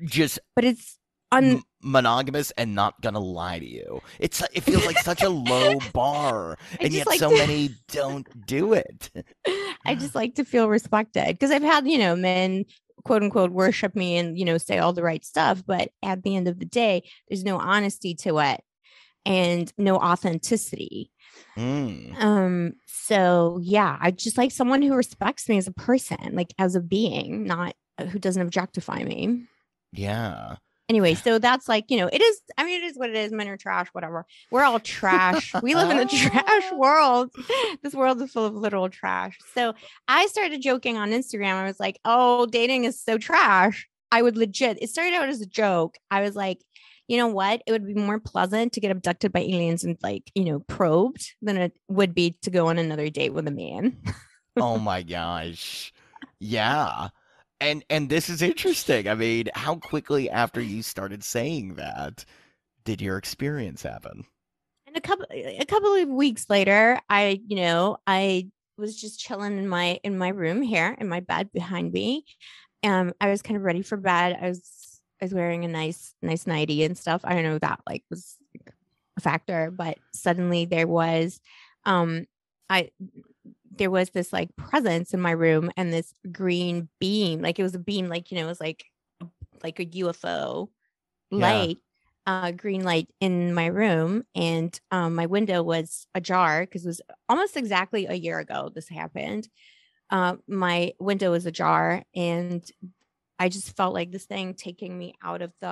Just
but it's un-
monogamous and not gonna lie to you. It's it feels like such a low bar, and yet
like
so
to-
many don't do it.
I just like to feel respected because I've had, you know, men quote unquote worship me and, you know, say all the right stuff. But at the end of the day, there's no honesty to it and no authenticity.
Mm.
Um, so yeah, I just like someone who respects me as a person, like as a being, not uh, who doesn't objectify me.
Yeah.
Anyway, so that's like, you know, it is, I mean, it is what it is. Men are trash, whatever. We're all trash. we live in a trash world. This world is full of literal trash. So I started joking on Instagram. I was like, oh, dating is so trash. I would legit, it started out as a joke. I was like, you know what? It would be more pleasant to get abducted by aliens and like, you know, probed than it would be to go on another date with a man.
Oh my gosh. Yeah. And and this is interesting. I mean, how quickly after you started saying that did your experience happen?
And a couple a couple of weeks later, I, you know, I was just chilling in my in my room here in my bed behind me. Um, I was kind of ready for bed. I was I was wearing a nice nice nightie and stuff. I don't know that like was a factor, but suddenly there was um I there was this like presence in my room and this green beam, like it was a beam, like you know, it was like like a UFO
Yeah.
light uh, green light in my room, and um, my window was ajar because it was almost exactly a year ago this happened. Uh, my window was ajar, and I just felt like this thing taking me out of the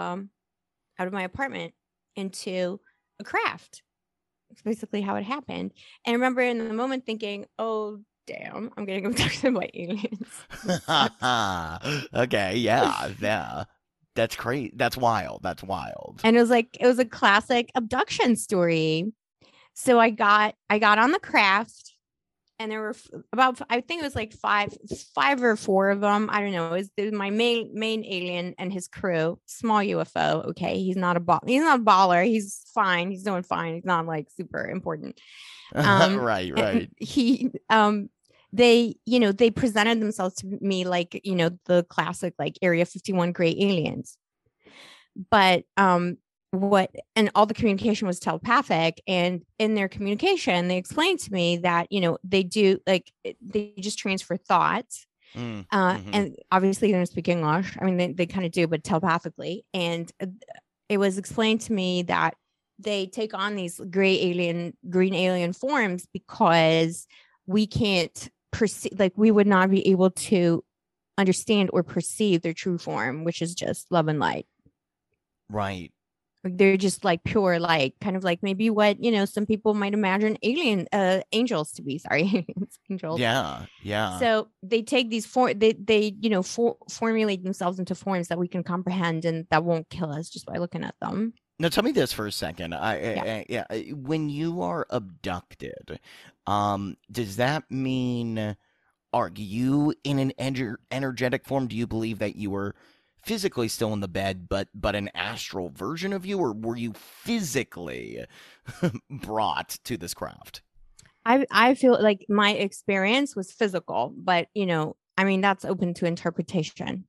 out of my apartment into a craft. That's basically how it happened. And I remember in the moment thinking, "Oh, damn, I'm getting abducted by aliens."
okay, yeah, yeah. That's crazy. That's wild. That's wild.
and it was like it was a classic abduction story so i got i got on the craft and there were about i think it was like five five or four of them i don't know it was, it was my main main alien and his crew small ufo okay he's not a ball he's not a baller he's fine he's doing fine he's not like super important um,
right, right.
he um they you know they presented themselves to me like you know the classic like area 51 gray aliens but um what and all the communication was telepathic and in their communication they explained to me that you know they do like they just transfer thoughts
Mm,
uh,
Mhm.
and obviously they don't speak English. I mean, they, they kind of do, but telepathically. And uh, it was explained to me that they take on these gray alien, green alien forms because we can't perceive, like, we would not be able to understand or perceive their true form, which is just love and light.
Right.
Like, They're just like pure like kind of like maybe what you know some people might imagine alien uh angels to be. Sorry, angels.
Yeah. Yeah.
So they take these form they they you know for, formulate themselves into forms that we can comprehend and that won't kill us just by looking at them.
Now tell me this for a second. I, I-
Yeah.
I- yeah. When you are abducted, um, does that mean are you in an ener- energetic form? Do you believe that you were physically still in the bed, but but an astral version of you, or were you physically brought to this craft?
I I feel like my experience was physical, but you know, I mean that's open to interpretation.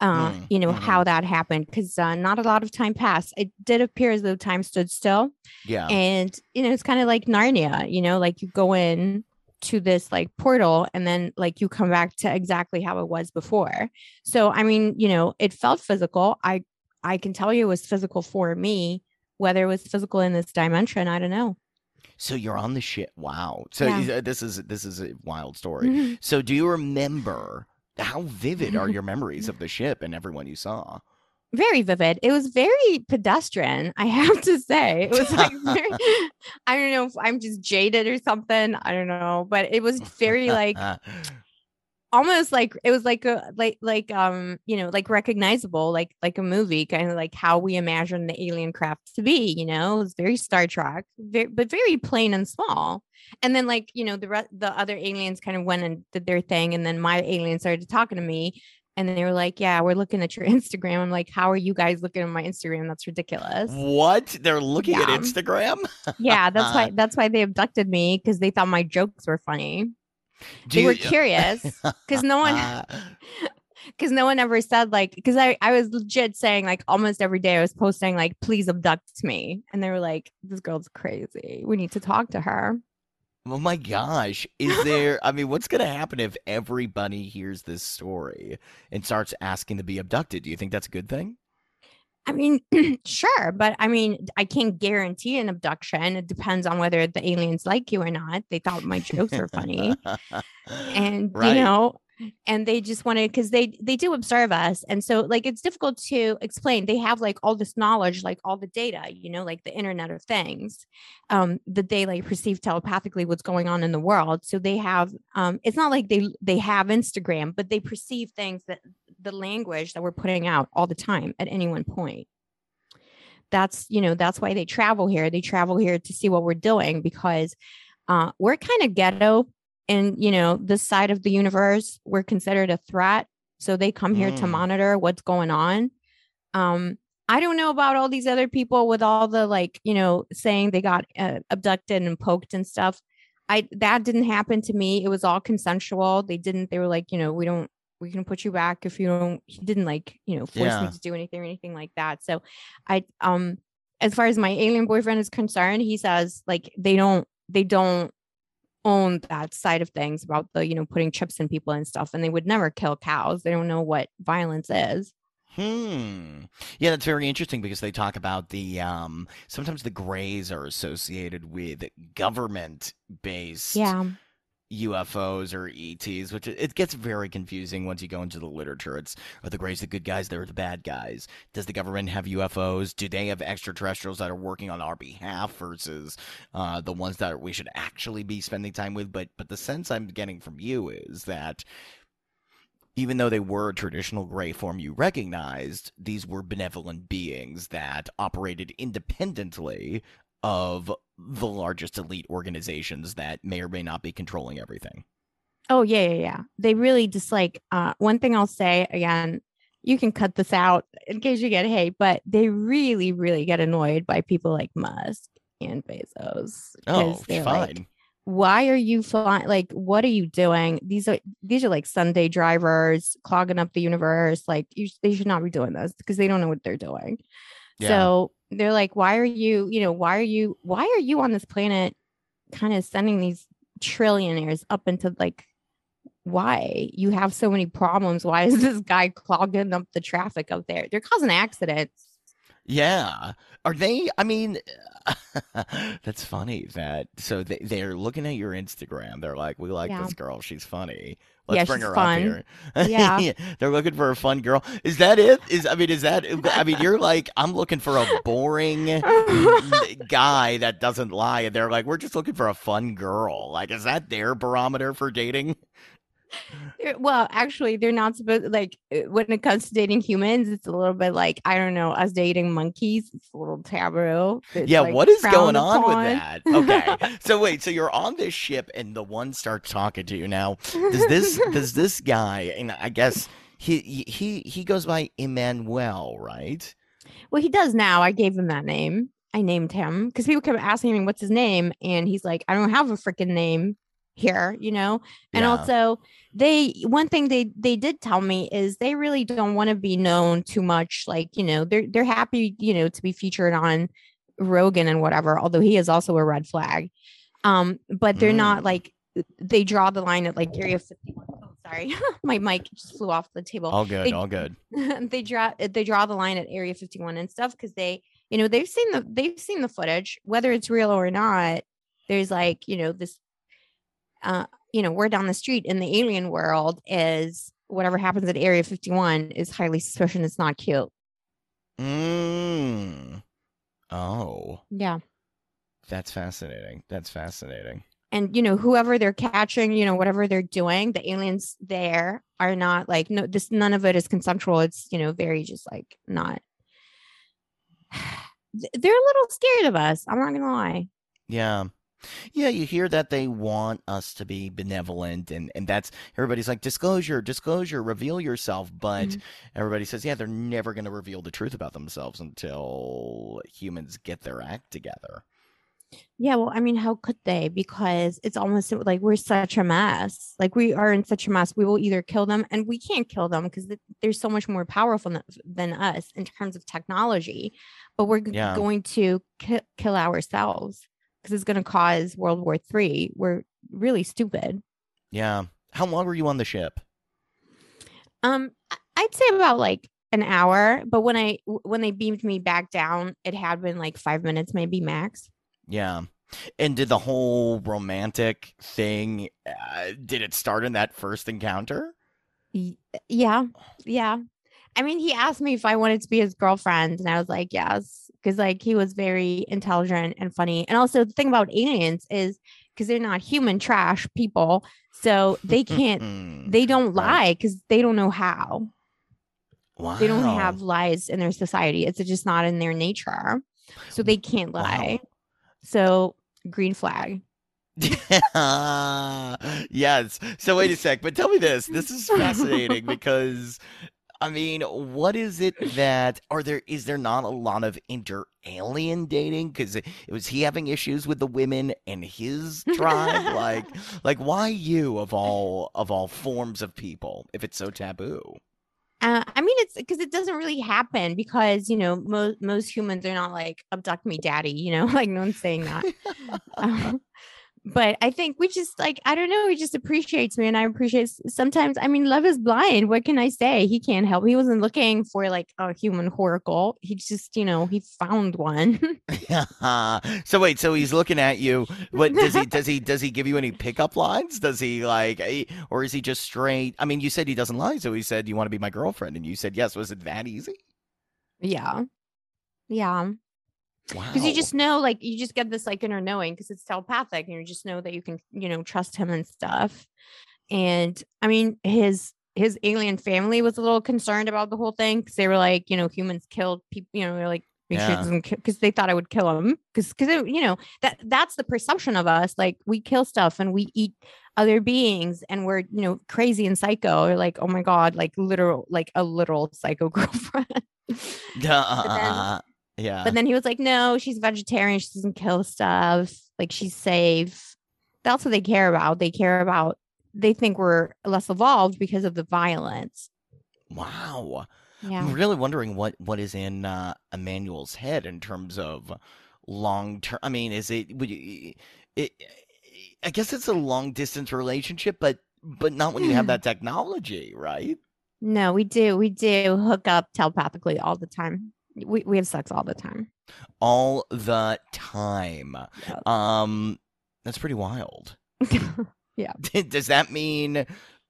Uh,
Mm,
you know
mhm.
how that happened because uh, not a lot of time passed. It did appear as though time stood still,
Yeah.
and you know it's kind of like Narnia. You know, like you go in to this like portal and then like you come back to exactly how it was before. So I mean, you know, it felt physical. I I can tell you it was physical for me. Whether it was physical in this dimension, I don't know.
So you're on the ship. Wow. So
Yeah.
uh, this is this is a wild story.
Mhm.
So do you remember how vivid are your memories of the ship and everyone you saw?
Very vivid. It was very pedestrian, I have to say. It was like very, I don't know if I'm just jaded or something. I don't know, but it was very like almost like it was like a like like um you know like recognizable like like a movie kind of like how we imagine the alien craft to be you know it was very star trek very, but very plain and small and then like you know the re- the other aliens kind of went and did their thing and then my alien started talking to me and they were like yeah we're looking at your instagram. I'm like how are you guys looking at my instagram? That's ridiculous.
What? They're looking at Instagram?
yeah that's why that's why they abducted me because they thought my jokes were funny.
Do
they were curious because no one because no one ever said like because I, I was legit saying like almost every day I was posting like please abduct me and they were like this girl's crazy. We need to talk to her
Oh my gosh. Is there I mean, what's gonna happen if everybody hears this story and starts asking to be abducted? Do you think that's a good thing?
I mean sure but I mean I can't guarantee an abduction it depends on whether the aliens like you or not they thought my jokes were funny and
Right.
you know and they just wanted because they they do observe us and so like it's difficult to explain. They have like all this knowledge like all the data you know like the internet of things um that they like perceive telepathically what's going on in the world. So they have um it's not like they they have instagram but they perceive things that the language that we're putting out all the time at any one point. That's you know that's why they travel here. They travel here to see what we're doing because uh, we're kind of ghetto in you know this side of the universe we're considered a threat. So they come here to
Mm.
monitor what's going on. Um i don't know about all these other people with all the like you know saying they got uh, abducted and poked and stuff. I that didn't happen to me. It was all consensual. They didn't they were like you know we don't we can put you back if you don't he didn't like you know force me to do anything or anything like that. So i um as far as my alien boyfriend is concerned he says like they don't they don't own that side of things about the you know putting chips in people and stuff and they would never kill cows. They don't know what violence is.
Hmm. Yeah, that's very interesting because they talk about the um sometimes the grays are associated with government based
yeah
UFOs or ETs, which it gets very confusing once you go into the literature. It's are the Greys the good guys? They're the bad guys. Does the government have UFOs? Do they have extraterrestrials that are working on our behalf versus uh, the ones that we should actually be spending time with? But but the sense I'm getting from you is that even though they were a traditional gray form you recognized, these were benevolent beings that operated independently of the largest elite organizations that may or may not be controlling everything.
oh yeah yeah yeah they really dislike uh one thing i'll say again you can cut this out in case you get hate but they really really get annoyed by people like musk and bezos
Oh,
they're
fine.
like, why are you flying like what are you doing these are these are like sunday drivers clogging up the universe like you, they should not be doing this because they don't know what they're doing
Yeah.
so they're like why are you you know why are you why are you on this planet kind of sending these trillionaires up into like why? You have so many problems. Why is this guy clogging up the traffic out there? They're causing accidents
Yeah. Are they? I mean, that's funny that so they they're looking at your Instagram. They're like, we like
Yeah.
this girl. She's funny. Let's
Yeah,
bring
she's
her
fun.
up here.
Yeah.
they're looking for a fun girl. Is that it? Is I mean, is that? I mean, you're like, I'm looking for a boring guy that doesn't lie, and they're like, we're just looking for a fun girl. Like, is that their barometer for dating?
Well, actually, they're not supposed like uh, when it comes to dating humans, it's a little bit like I don't know, us dating monkeys. It's a little taboo. It's,
yeah,
like,
what is going on
upon.
with that? Okay. so wait, so you're on this ship and the one starts talking to you. Now, does this does this guy and I guess he he he goes by Emmanuel, right?
Well, he does now. I gave him that name. I named him because people kept asking me what's his name, and he's like, I don't have a freaking name here, you know. And
Yeah.
also, they one thing they they did tell me is they really don't want to be known too much. Like, you know, they're they're happy, you know, to be featured on Rogan and whatever. Although he is also a red flag, um, but they're not
Mm.
like they draw the line at like Area 51. Oh, sorry, my mic just flew off the table
All good,
They-
all good.
they draw they draw the line at area 51 and stuff because they you know they've seen the they've seen the footage whether it's real or not there's like you know this uh you know we're down the street in the alien world is whatever happens at area 51 is highly suspicious it's not cute
Mm. Oh,
yeah
that's fascinating. That's fascinating.
and you know whoever they're catching you know whatever they're doing the aliens there are not like no this none of it is consensual it's you know very just like not they're a little scared of us i'm not gonna lie
Yeah. Yeah, you hear that they want us to be benevolent and and that's everybody's like disclosure, disclosure, reveal yourself, but
Mhm.
everybody says yeah, they're never going to reveal the truth about themselves until humans get their act together.
Yeah, well, I mean, how could they? Because it's almost like we're such a mess. Like we are in such a mess. We will either kill them, and we can't kill them because they're so much more powerful than, than us in terms of technology. But we're
Yeah.
going to ki- kill ourselves because it's going to cause World War Three. We're really stupid.
Yeah. How long were you on the ship?
Um, I'd say about like an hour. But when I when they beamed me back down, it had been like five minutes, maybe max.
Yeah. And did the whole romantic thing uh, did it start in that first encounter?
Yeah, yeah. I mean, he asked me if I wanted to be his girlfriend, and I was like, yes, because like he was very intelligent and funny. And also, the thing about aliens is because they're not human trash people, so they can't, they don't lie because they don't know how.
wow.
They don't have lies in their society. It's just not in their nature, so they can't
Wow.
lie. So green flag.
yes. So wait a sec, but tell me this. This is fascinating because I mean, what is it that are there is there not a lot of inter alien dating because it, was he having issues with the women and his tribe like like why you of all of all forms of people if it's so taboo
Uh, I mean, it's because it doesn't really happen because you know most most humans are not like abduct me, daddy. You know, like no one's saying that. Um, but I think we just like I don't know. He just appreciates me, and I appreciate. Sometimes I mean, love is blind. What can I say? He can't help. He wasn't looking for like a human oracle. He just you know he found one.
so wait, so he's looking at you. What does he does he does he give you any pickup lines? Does he like or is he just straight? I mean, you said he doesn't lie, so he said you want to be my girlfriend and you said yes. Was it that easy?
yeah, yeah.
Wow.
because you just know like you just get this like inner knowing because it's telepathic and you just know that you can you know trust him and stuff and i mean his his alien family was a little concerned about the whole thing because they were like you know humans killed people you know they're like make
Yeah.
doesn't because they thought i would kill him because because you know that that's the perception of us like we kill stuff and we eat other beings and we're you know crazy and psycho or like oh my god like literal like a literal psycho girlfriend
Duh. Uh, yeah.
but then he was like, no, she's vegetarian. She doesn't kill stuff. Like she's safe. That's what they care about. They care about, they think we're less evolved because of the violence.
wow.
Yeah.
I'm really wondering what what is in uh, Emmanuel's head in terms of long term. I mean, is it? Would you, it? I guess it's a long distance relationship, but but not when you have that technology, right?
No, we do. We do hook up telepathically all the time. We we have sex all the time.
all the time.
Yeah.
Um, that's pretty wild.
Yeah.
Does that mean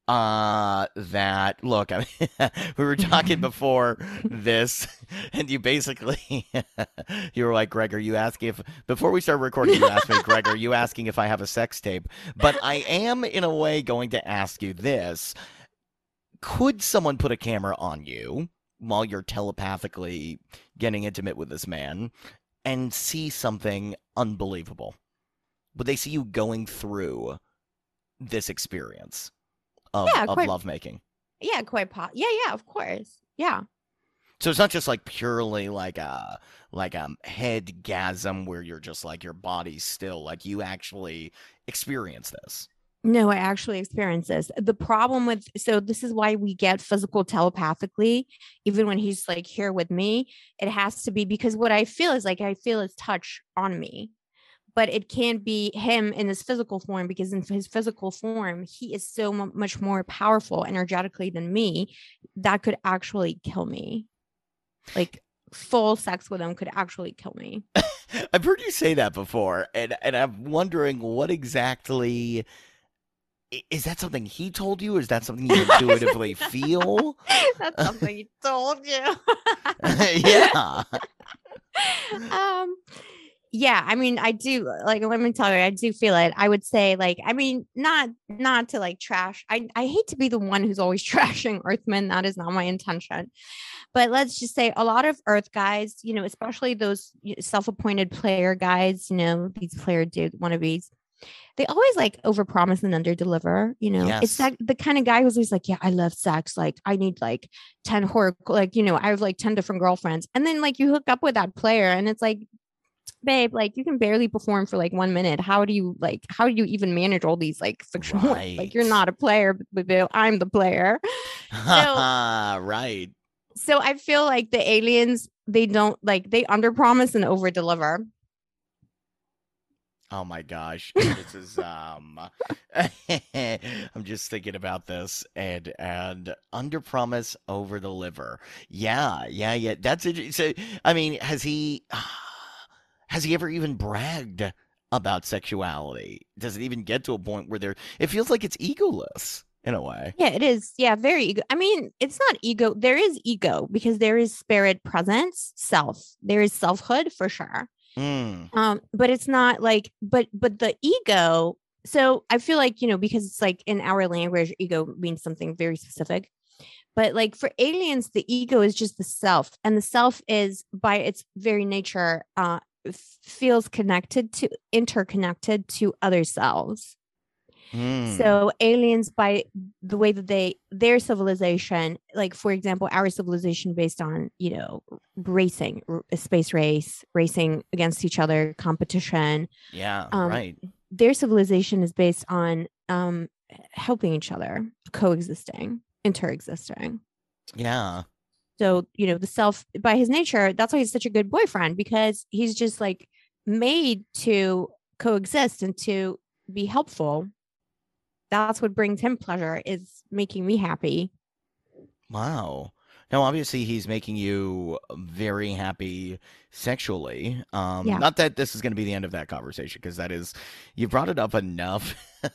uh that look I mean, we were talking before this and you basically you were like greg are you asking if before we start recording you asked me greg are you asking if i have a sex tape but i am in a way going to ask you this could someone put a camera on you while you're telepathically getting intimate with this man and see something unbelievable would they see you going through this experience of,
Yeah,
of
quite-
lovemaking.
yeah, quite po- Yeah, yeah, of course. Yeah.
So it's not just like purely like a like a headgasm where you're just like your body's still like you actually experience this.
No, I actually experience this. The problem with so this is why we get physical telepathically, even when he's like here with me. It has to be because what I feel is like I feel his touch on me, but it can't be him in his physical form because in his physical form he is so mu- much more powerful energetically than me. That could actually kill me. Like full sex with him could actually kill me.
I've heard you say that before, and and I'm wondering what exactly is that something he told you, or is that something you intuitively feel?
That's something he told you.
yeah.
um yeah i mean i do like let me tell you i do feel it i would say like i mean not not to like trash i i hate to be the one who's always trashing earthmen that is not my intention but let's just say a lot of earth guys you know especially those self-appointed player guys you know these player dude wannabes they always like overpromise and underdeliver you know? It's
Yes.
that the kind of guy who's always like yeah i love sex like i need like 10 horror like you know i have like 10 different girlfriends. And then like you hook up with that player and it's like babe like you can barely perform for like one minute. How do you like how do you even manage all these like fictional like you're not a player but but i'm the player.
Right.
so i feel like the aliens they don't like they underpromise and overdeliver
Oh my gosh. This is um I'm just thinking about this and and under promise over deliver. Yeah, yeah, yeah. That's it. So I mean, has he has he ever even bragged about sexuality? Does it even get to a point where there it feels like it's egoless in a way?
Yeah, it is. Yeah, very ego. I mean, it's not ego. There is ego because there is spirit presence, self. There is selfhood for sure.
Mm,
Um, but it's not like, but but the ego. So I feel like you know because it's like in our language, ego means something very specific. But like for aliens, the ego is just the self, and the self is by its very nature uh feels connected to interconnected to other selves.
Mm.
So aliens, by the way that they their civilization, like for example, our civilization based on you know racing, space race, racing against each other, competition.
yeah,
um,
right.
Their civilization is based on um helping each other, coexisting, interexisting.
Yeah.
So you know the self by his nature, that's why he's such a good boyfriend because he's just like made to coexist and to be helpful. That's what brings him pleasure is making me happy.
Wow. Now, obviously, he's making you very happy sexually. Um,
Yeah.
Not that this is going to be the end of that conversation, because that is, you brought it up enough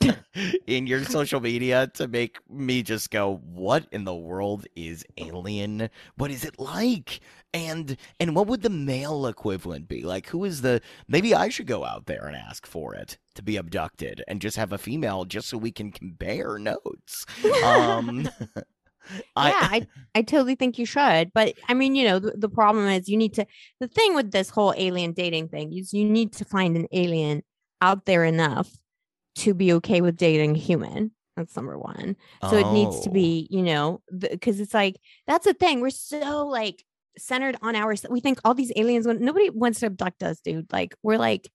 in your social media to make me just go, "What in the world is alien? What is it like?" And and what would the male equivalent be? Like, who is the? Maybe I should go out there and ask for it to be abducted, and just have a female, just so we can compare notes. Um,
yeah, I, I totally think you should. But I mean, you know, the, the problem is you need to the thing with this whole alien dating thing is you need to find an alien out there enough to be okay with dating a human. That's number one. So it needs to
Oh.
be, you know, because it's like that's the thing. We're so like centered on our. We think all these aliens. Nobody wants to abduct us, dude. Like we're like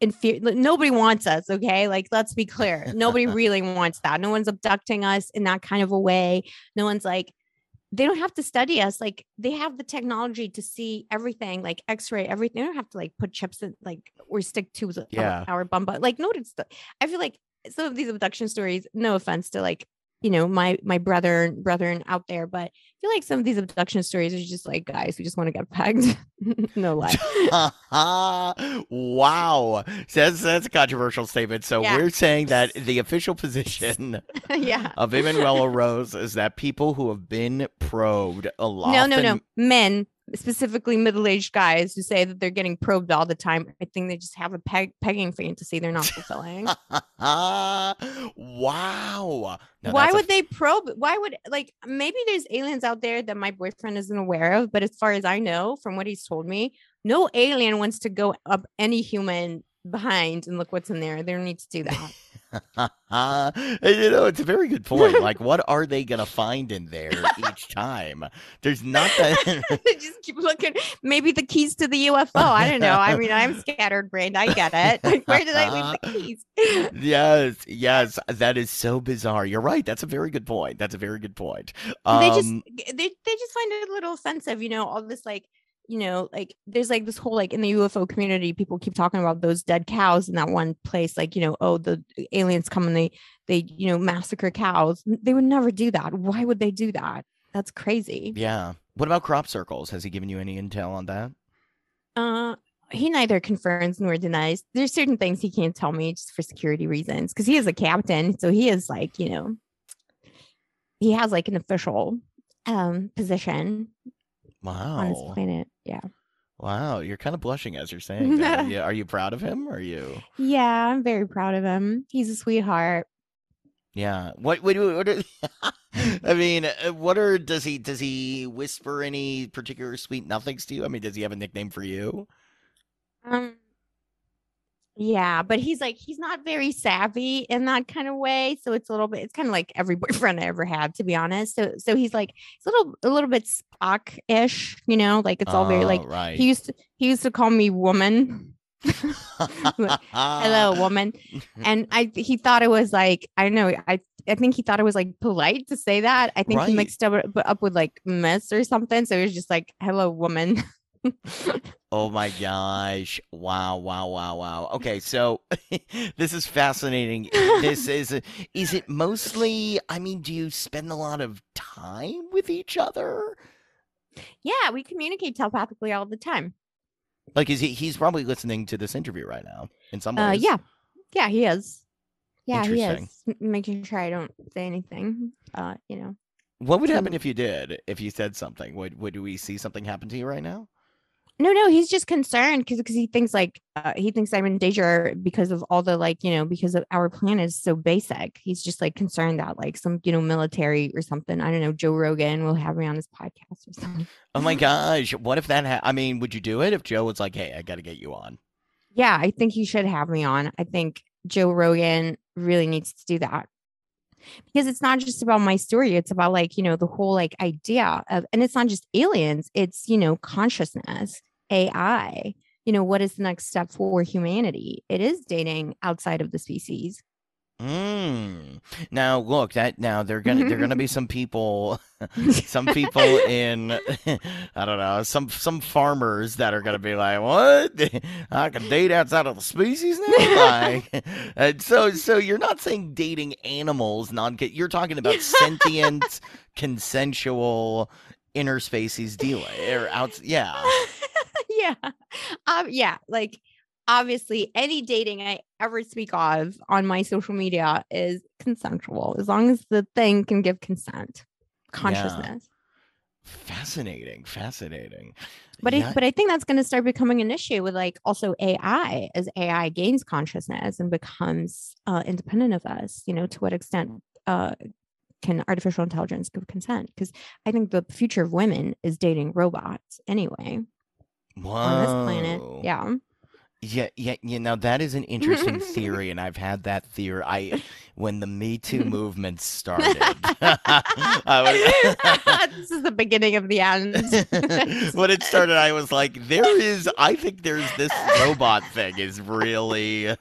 in fear. Nobody wants us. Okay, like let's be clear. Nobody really wants that. No one's abducting us in that kind of a way. No one's like. They don't have to study us. Like they have the technology to see everything, like X-ray, everything. They don't have to like put chips in, like or stick tubes
Yeah.
our bum. But like, no, it's. I feel like some of these abduction stories. No offense to like you know my my brother brethren out there but i feel like some of these abduction stories are just like guys who just want to get pegged no lie
wow. That's, that's a controversial statement. So
Yeah.
we're saying that the official position
yeah
of Emanuela Rose is that people who have been probed a lot.
no no no men specifically middle-aged guys who say that they're getting probed all the time i think they just have a peg pegging fantasy. They're not fulfilling.
Wow. Now
why
that's a
would they probe? Why would like maybe there's aliens out there that my boyfriend isn't aware of but as far as i know from what he's told me no alien wants to go up any human behind and look what's in there. They don't need to do that
you know, it's a very good point. Like, what are they gonna find in there each time? There's not that.
They just keep looking maybe the keys to the ufo i don't know i mean i'm scattered brained i get it Like, where did i leave the keys
yes, yes, that is so bizarre. You're right. That's a very good point. That's a very good point.
they just
Um,
they, they just find a little offensive you know all this like you know like there's like this whole like in the ufo community people keep talking about those dead cows in that one place like you know oh the aliens come and they they you know massacre cows they would never do that why would they do that that's crazy
yeah. What about crop circles? Has he given you any intel on that?
uh he neither confirms nor denies there's certain things he can't tell me just for security reasons because he is a captain so he is like you know he has like an official um position on his
Wow.
planet yeah
Wow. You're kind of blushing as you're saying that. Are you, are you proud of him? Or are you?
Yeah, I'm very proud of him. He's a sweetheart.
Yeah. What? What? what are, I mean, uh, what are? Does he? Does he whisper any particular sweet nothings to you? I mean, does he have a nickname for you?
Um yeah, but he's like he's not very savvy in that kind of way. So it's a little bit it's kind of like every boyfriend I ever had, to be honest. So so he's like he's a little a little bit Spock-ish, you know, like it's all very oh, like
Oh, right.
he used to he used to call me woman. Mm. Hello, woman. And I he thought it was like I don't know, I I think he thought it was like polite to say that. I think
Right.
he mixed up up with like miss or something. So he was just like, hello, woman.
Oh my gosh. Wow, wow, wow, wow. Okay, so this is fascinating. This is is it mostly I mean, do you spend a lot of time with each other?
yeah, we communicate telepathically all the time.
Like is he he's probably listening to this interview right now in some
Uh,
ways.
yeah, yeah, he is. Yeah, he is making sure I don't say anything. Uh, you know,
What would happen if you did? If you said something? Would would we see something happen to you right now?
No, no, he's just concerned because because he thinks like uh, he thinks I'm in danger because of all the like you know because of our plan is so basic. He's just like concerned that like some you know military or something. I don't know. Joe Rogan will have me on his podcast or something.
Oh my gosh. What if that ha- I mean, would you do it if Joe was like, "Hey, I got to get you on."
Yeah, I think he should have me on. I think Joe Rogan really needs to do that. Because it's not just about my story, it's about like, you know, the whole like idea of and it's not just aliens, it's, you know, consciousness, AI. You know, what is the next step for humanity? It is dating outside of the species.
Mm. Now, look, that now they're gonna they're gonna be some people, some people in, I don't know, some some farmers that are gonna be like, what? I can date outside of the species now, like, and so so you're not saying dating animals, non, you're talking about sentient, consensual, interspecies deal or out, yeah.
yeah. Um, yeah. Like obviously any dating I ever speak of on my social media is consensual as long as the thing can give consent, consciousness.
Fascinating, fascinating.
But
Yeah.
I, but I think that's going to start becoming an issue with like also AI as AI gains consciousness and becomes uh, independent of us. You know, to what extent uh, can artificial intelligence give consent? Because I think the future of women is dating robots anyway on this planet. Yeah.
Yeah, yeah, you know that is an interesting theory, and I've had that theory. I when the Me Too movement started, I
this is the beginning of the end.
when it started, I was like, "There is, I think there's this robot thing is really." uh,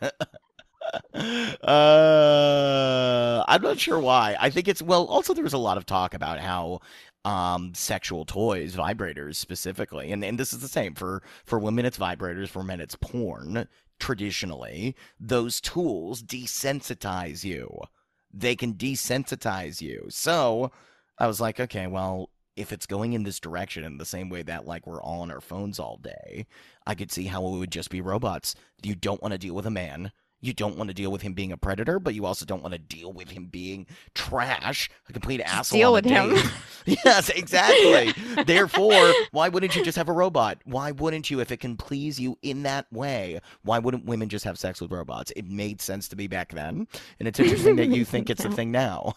I'm not sure why. I think it's well. Also, there was a lot of talk about how um sexual toys vibrators specifically and, and this is the same for for women it's vibrators for men it's porn traditionally those tools desensitize you they can desensitize you. So I was like, okay, well, if it's going in this direction in the same way that like we're all on our phones all day, I could see how it would just be robots. You don't want to deal with a man. You don't want to deal with him being a predator, but you also don't want to deal with him being trash, a complete asshole.
deal with him.
yes, exactly. Therefore, why wouldn't you just have a robot? Why wouldn't you, if it can please you in that way? Why wouldn't women just have sex with robots? It made sense to me back then, and it's interesting that you think it's a thing now.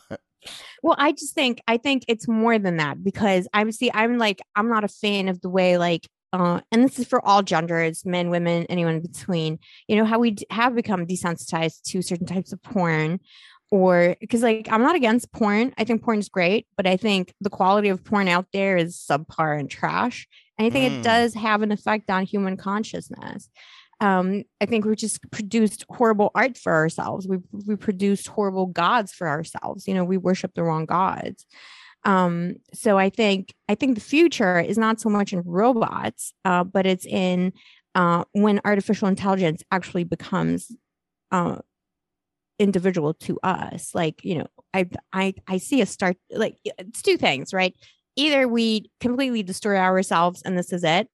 Well, I just think I think it's more than that because I'm see I'm like I'm not a fan of the way like uh and this is for all genders, men, women, anyone in between. You know how we d- have become desensitized to certain types of porn or because like I'm not against porn. I think porn is great, but I think the quality of porn out there is subpar and trash. And I think
Mm.
it does have an effect on human consciousness. Um, I think we just produced horrible art for ourselves. We we produced horrible gods for ourselves. You know, we worship the wrong gods. Um, so I think I think the future is not so much in robots, uh, but it's in uh, when artificial intelligence actually becomes uh, individual to us. Like you know, I I I see a start. Like it's two things, right? Either we completely destroy ourselves and this is it,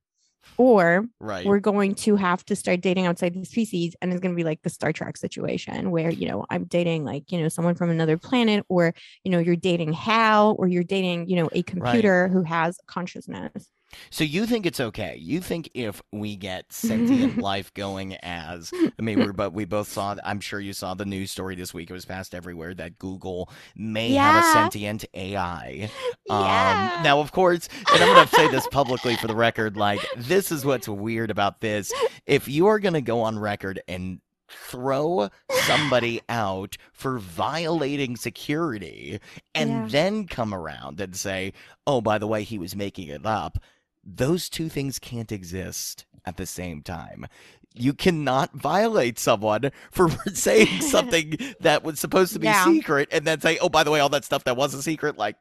or
Right.
we're going to have to start dating outside the species and it's going to be like the star trek situation where you know i'm dating like you know someone from another planet or you know you're dating hal or you're dating you know a computer who has consciousness
So you think it's okay? You think if we get sentient life going as I mean, we're but we both saw. I'm sure you saw the news story this week. It was passed everywhere that Google may have a sentient AI.
Yeah.
Um, now, of course, and I'm going to say this publicly for the record. Like, this is what's weird about this. If you are going to go on record and throw somebody out for violating security and
Yeah.
then come around and say, oh, by the way, he was making it up, those two things can't exist at the same time. You cannot violate someone for saying something that was supposed to be
Yeah.
secret and then say, oh, by the way, all that stuff that was a secret, like,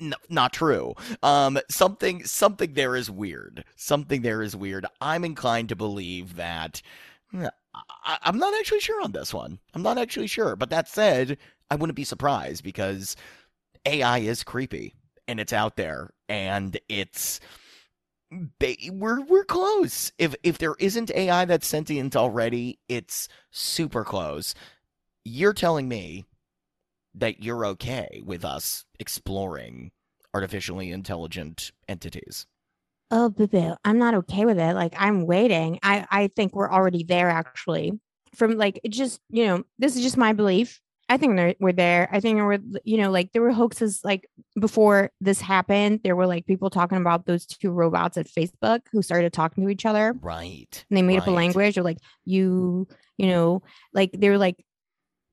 n- not true. Um, something, something there is weird. Something there is weird. I'm inclined to believe that. I, I'm not actually sure on this one. I'm not actually sure. But that said, I wouldn't be surprised because AI is creepy and it's out there and it's we're we're close. If if there isn't AI that's sentient already, it's super close. You're telling me that you're okay with us exploring artificially intelligent entities.
oh boo boo i'm not okay with it like i'm waiting i i think we're already there actually from like it just you know this is just my belief i think they're, we're there. I think we're you know like there were hoaxes like before this happened there were like people talking about those two robots at facebook who started talking to each other.
Right.
and they made up a language or like you you know like they were like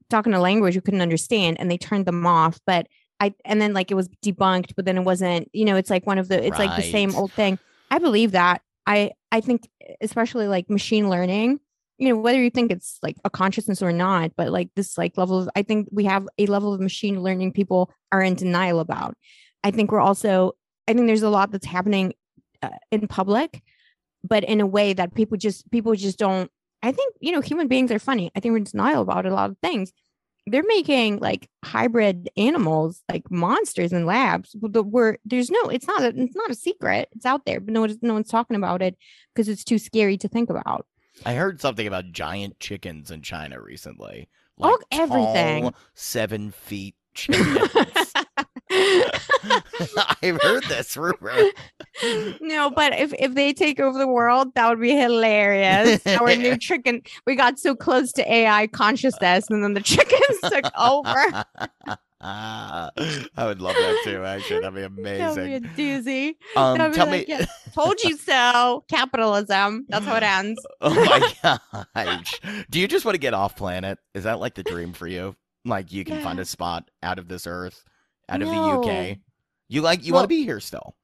talking a language you couldn't understand and they turned them off but i and then like it was debunked but then it wasn't you know it's like one of the it's like the same old thing. I believe that. I i think especially like machine learning you know whether you think it's like a consciousness or not but like this like level of i think we have a level of machine learning people are in denial about. I think we're also i think there's a lot that's happening uh, in public but in a way that people just people just don't i think you know human beings are funny. I think we're in denial about a lot of things. They're making like hybrid animals like monsters in labs but we're there's no it's not a, it's not a secret. It's out there but no no one's talking about it because it's too scary to think about
I heard something about giant chickens in China recently.
Oh,
Like
everything.
tall, seven feet chickens. I've heard this rumor.
no, but if if they take over the world, that would be hilarious. Our new chicken, we got so close to AI consciousness, and then the chickens took over.
I would love that too. Actually, that'd be amazing.
That would be a doozy.
Um, tell
like,
me.
yeah, told you so. Capitalism. That's how it ends.
Oh my gosh! Do you just want to get off planet? Is that like the dream for you? Like you can find a spot out of this Earth, out of the UK. You like you
Well-
want to be here still?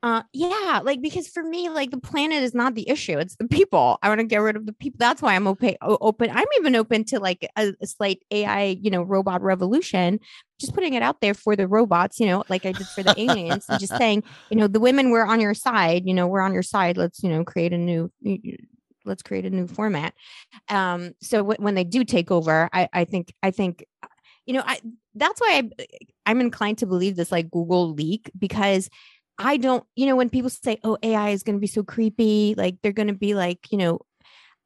Uh, yeah, like because for me, like the planet is not the issue; it's the people. I want to get rid of the people. That's why I'm open. Open. I'm even open to like a, a slight AI, you know, robot revolution. Just putting it out there for the robots, you know, like I did for the aliens, just saying, you know, the women we're on your side. You know, we're on your side. Let's, you know, create a new. Let's create a new format. Um, so w- when they do take over, I, I think, I think, you know, I that's why I I'm inclined to believe this like Google leak because I don't, you know, when people say, "Oh, AI is going to be so creepy," like they're going to be like, you know,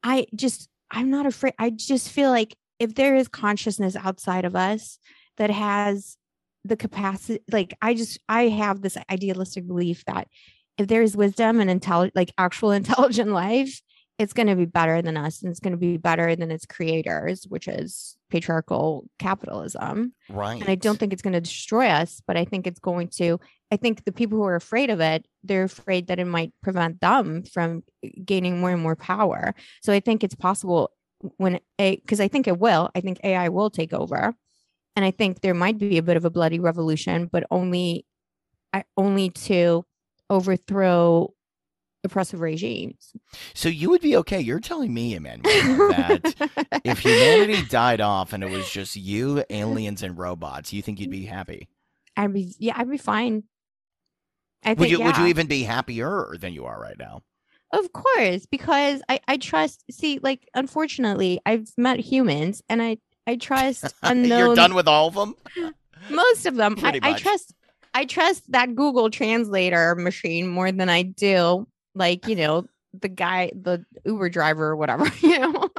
I just I'm not afraid. I just feel like if there is consciousness outside of us that has the capacity, like I just I have this idealistic belief that if there is wisdom and intelligent, like actual intelligent life, it's going to be better than us and it's going to be better than its creators, which is patriarchal capitalism.
Right.
And I don't think it's going to destroy us, but I think it's going to. I think the people who are afraid of it, they're afraid that it might prevent them from gaining more and more power. So I think it's possible when a because I think it will. I think AI will take over, and I think there might be a bit of a bloody revolution, but only, I only to overthrow oppressive regimes.
So you would be okay. You're telling me, Emmanuel, that if humanity died off and it was just you, aliens, and robots, you think you'd be happy?
I'd be yeah, I'd be fine. I
Would
think
you would you even be happier than you are right now?
Of course, because I I trust. See, like unfortunately, I've met humans, and I I trust unknown.
You're done with all of them?
most of them. I,
Pretty
I
much.
trust. I trust that Google Translator machine more than I do, like you know, the guy, the Uber driver, or whatever. You know.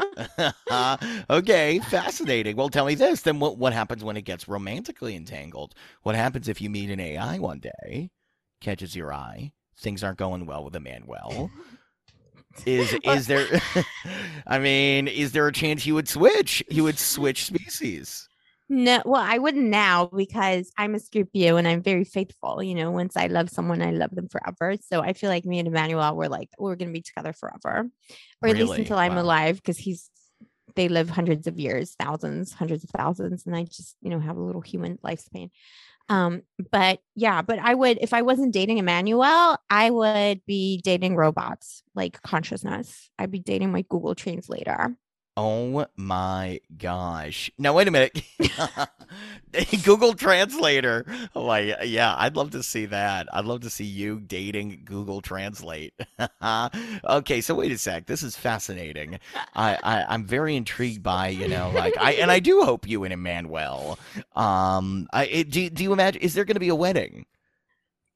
okay, fascinating. Well, tell me this. Then what what happens when it gets romantically entangled? What happens if you meet an AI one day, catches your eye, things aren't going well with Emmanuel? Is is there I mean, is there a chance you would switch? You would switch species.
No, well, I wouldn't now because I'm a Scorpio and I'm very faithful. You know, once I love someone, I love them forever. So I feel like me and Emmanuel were like, we're going to be together forever, or at least until I'm
Wow.
alive because he's, they live hundreds of years, thousands, hundreds of thousands. And I just, you know, have a little human lifespan. Um, but yeah, but I would, if I wasn't dating Emmanuel, I would be dating robots like consciousness. I'd be dating my Google Translator.
Oh my gosh. Now wait a minute. Google Translator. Like, yeah, I'd love to see that. I'd love to see you dating Google Translate. okay, so wait a sec. This is fascinating. I, I I'm very intrigued by, you know, like I and I do hope you and Emmanuel. Um I it, do do you imagine is there going to be a wedding?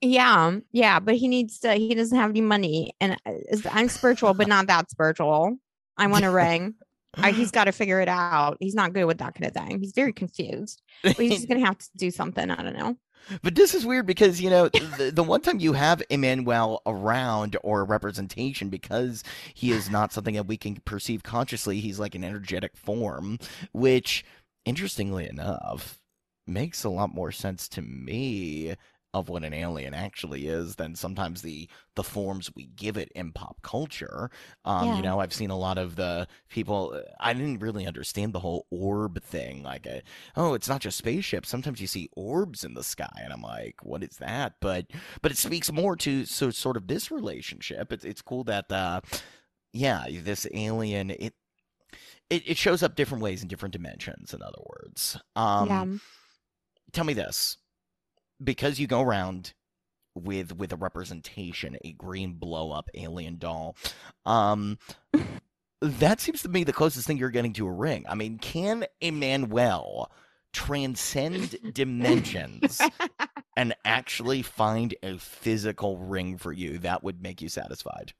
Yeah, yeah, but he needs to. He doesn't have any money, and uh, I'm spiritual, but not that spiritual. I want a ring. I, he's got to figure it out. He's not good with that kind of thing. He's very confused. But he's gonna have to do something. I don't know.
But this is weird because you know the, the one time you have Emmanuel around or representation because he is not something that we can perceive consciously. He's like an energetic form, which, interestingly enough, makes a lot more sense to me of what an alien actually is than sometimes the the forms we give it in pop culture. Um,
Yeah.
you know, I've seen a lot of the people. I didn't really understand the whole orb thing. Like, uh, oh, it's not just spaceships. Sometimes you see orbs in the sky, and I'm like, what is that? But but it speaks more to so sort of this relationship. It's it's cool that uh, yeah, this alien it. It, it shows up different ways in different dimensions. In other words, um,
yeah.
tell me this because you go around with with a representation a green blow up alien doll um that seems to me the closest thing you're getting to a ring. I mean can emmanuel transcend dimensions and actually find a physical ring for you that would make you satisfied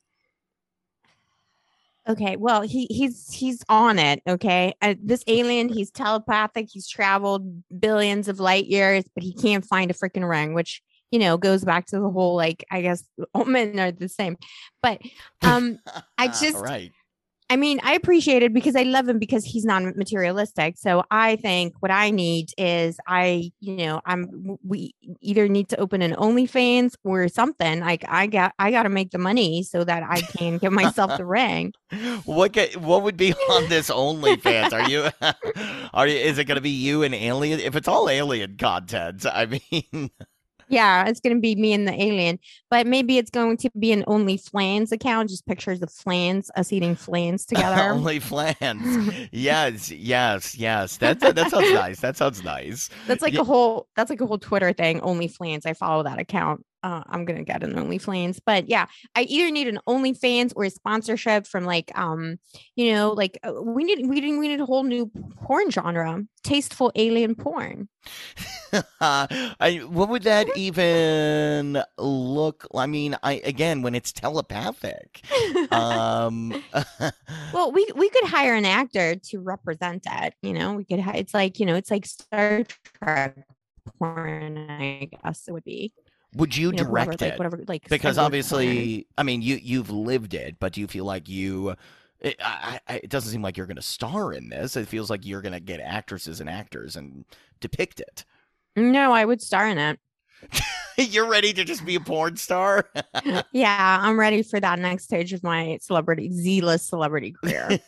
Okay, well, he he's he's on it. Okay, uh, this alien, he's telepathic. He's traveled billions of light years, but he can't find a freaking ring, which you know goes back to the whole like I guess all men are the same. But um, I just-
right
I mean, I appreciate it because I love him because he's non materialistic. So I think what I need is I, you know, I'm we either need to open an OnlyFans or something. Like I got I got to make the money so that I can get myself the ring.
what ca what would be on this OnlyFans? Are you are you, is it going to be you and alien? If it's all alien content, I mean,
Yeah, it's gonna be me and the alien, but maybe it's going to be an only flans account, just pictures of flans, us eating flans together.
only flans. Yes, yes, yes. That that sounds nice. That sounds nice.
that's like
Yeah.
a whole that's like a whole Twitter thing, only flans. I follow that account. Uh, I'm gonna get an OnlyFans. But yeah, I either need an OnlyFans or a sponsorship from like um, you know, like uh, we need we need we need a whole new porn genre, tasteful alien porn.
I, what would that even look? I mean, I again, when it's telepathic. Um,
well, we we could hire an actor to represent it. You know, we could. It's like you know, it's like Star Trek porn. I guess it would be.
Would you
You know, whoever,
direct
like
it?
whatever, like
because obviously, I mean, you you've lived it, but do you feel like you? It, I, I, it doesn't seem like you're going to star in this. It feels like you're going to get actresses and actors and depict it.
No, I would star in it.
you're ready to just be a porn star.
Yeah, I'm ready for that next stage of my celebrity, Z-list celebrity career.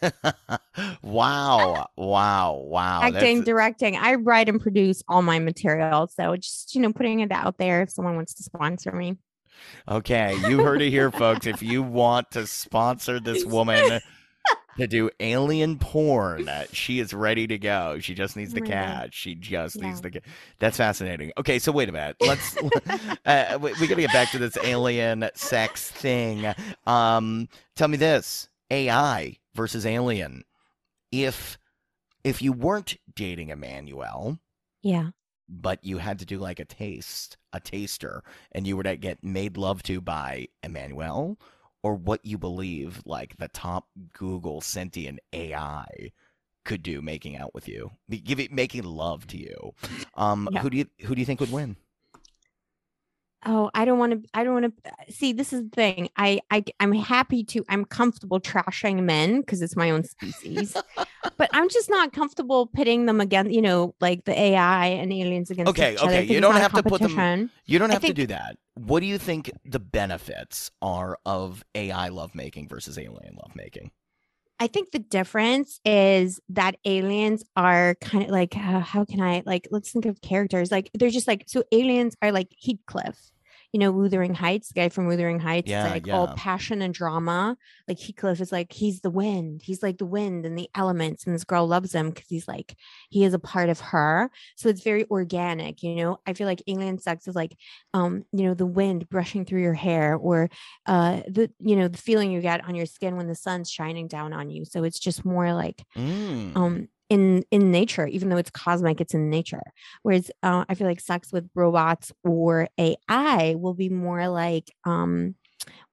wow, wow, wow!
Acting,
That's-
directing. I write and produce all my material. So just, you know, putting it out there if someone wants to sponsor me.
Okay, you heard it here, folks. If you want to sponsor this woman to do alien porn, she is ready to go. She just needs the
Oh God.
cash. She just needs the. ca- That's fascinating. Okay, so wait a minute. Let's. uh, we, we got to get back to this alien sex thing. Um, tell me this: AI versus alien. If if you weren't dating Emmanuel,
Yeah.
but you had to do like a taste, a taster, and you were to get made love to by Emmanuel, or what you believe like the top Google sentient AI could do making out with you, it making love to you. Um,
Yeah.
who do you who do you think would win?
Oh, I don't want to. I don't want to see. This is the thing. I, I, I'm happy to. I'm comfortable trashing men because it's my own species, but I'm just not comfortable pitting them against. You know, like the AI and aliens against
Okay,
each other.
okay,
think
you don't have to put them-. You don't have to do that. What do you think the benefits are of AI lovemaking versus alien lovemaking?
I think the difference is that aliens are kind of like uh, how can I like let's think of characters like they're just like so aliens are like Heathcliff, you know, Wuthering Heights, the guy from Wuthering Heights,
Yeah,
like all passion and drama. Like Heathcliff is like he's the wind, he's like the wind and the elements, and this girl loves him because he's like he is a part of her. So it's very organic, you know. I feel like alien sex is like um, you know, the wind brushing through your hair or uh the you know the feeling you get on your skin when the sun's shining down on you so it's just more like
Mm.
um in in nature even though it's cosmic it's in nature. Whereas uh, i feel like sex with robots or ai will be more like um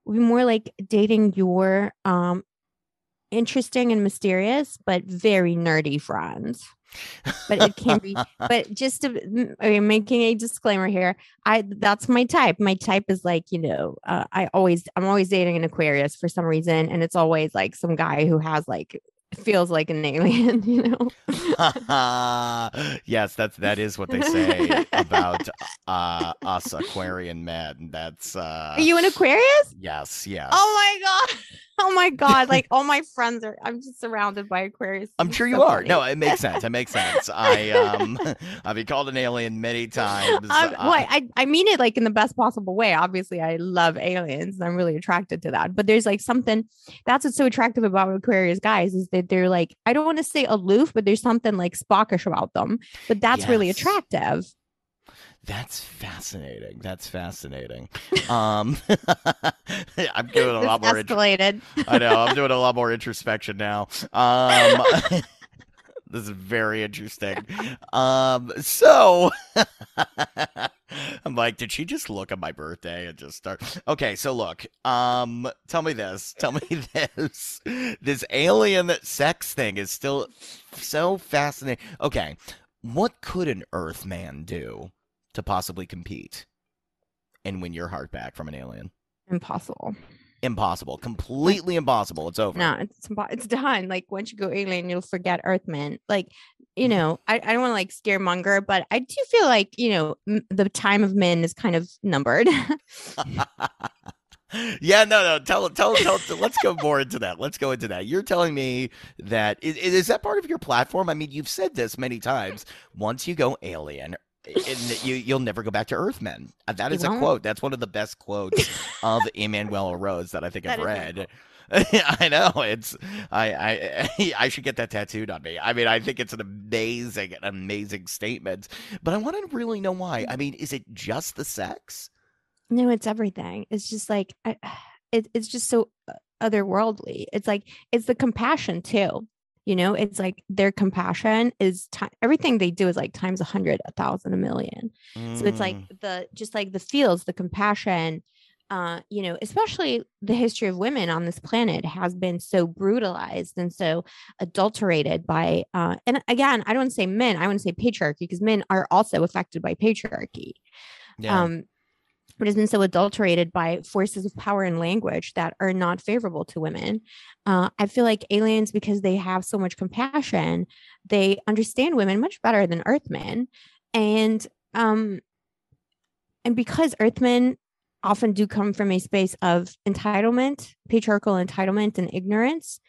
will be more like dating your um interesting and mysterious but very nerdy friends. But it can be but just to okay, making a disclaimer here i that's my type. My type is like you know uh, i always i'm always dating an aquarius for some reason and it's always like some guy who has like feels like an alien you know
yes, that's that is what they say about uh, us Aquarian men. That's uh,
are you an aquarius
yes, yes.
oh my god oh my god like all my friends are i'm just surrounded by aquarius
I'm sure you
so
are.
funny.
No, it makes sense. It makes sense. I um, I've been called an alien many times.
Um,
Uh,
well, I, I mean it like in the best possible way. Obviously, I love aliens. and I'm really attracted to that. But there's like something that's what's so attractive about Aquarius guys is that they're like, I don't want to say aloof, but there's something like Spockish about them. But that's really attractive.
That's fascinating. That's fascinating. Um, I'm doing a lot more. int- I know. I'm doing a lot more introspection now. Um, this is very interesting. Um, so I'm like, did she just look at my birthday and just start? Okay, so look. Um, tell me this. Tell me this. This alien sex thing is still so fascinating. Okay, what could an Earthman do to possibly compete and win your heart back from an alien?
Impossible.
Impossible. Completely impossible. It's over.
No, it's it's done. Like once you go alien, you'll forget Earthman. Like, you know, I, I don't want to like scaremonger, but I do feel like, you know, m- the time of men is kind of numbered.
yeah, no, no. Tell, tell, tell. let's go more into that. Let's go into that. You're telling me that is, is that part of your platform? I mean, you've said this many times. Once you go alien, and you you'll never go back to Earthmen. Uh, That is a quote. That's one of the best quotes of Emmanuel Rose that I think I've
That is my
read. I know it's I, I I should get that tattooed on me. I mean, I think it's an amazing, an amazing statement. But I want to really know why. I mean, is it just the sex?
No, it's everything. It's just like I, it, it's just so uh, otherworldly. It's like it's the compassion too. You know, it's like their compassion is ti everything they do is like times a hundred, a thousand, a million. So it's like
Mm,
the just like the feels, the compassion. Uh, you know, especially the history of women on this planet has been so brutalized and so adulterated by uh and again, I don't say men, I want to say patriarchy because men are also affected by patriarchy
yeah.
um, but has been so adulterated by forces of power and language that are not favorable to women. Uh, I feel like aliens, because they have so much compassion, they understand women much better than Earthmen, and um, and because Earthmen often do come from a space of entitlement, patriarchal entitlement, and ignorance.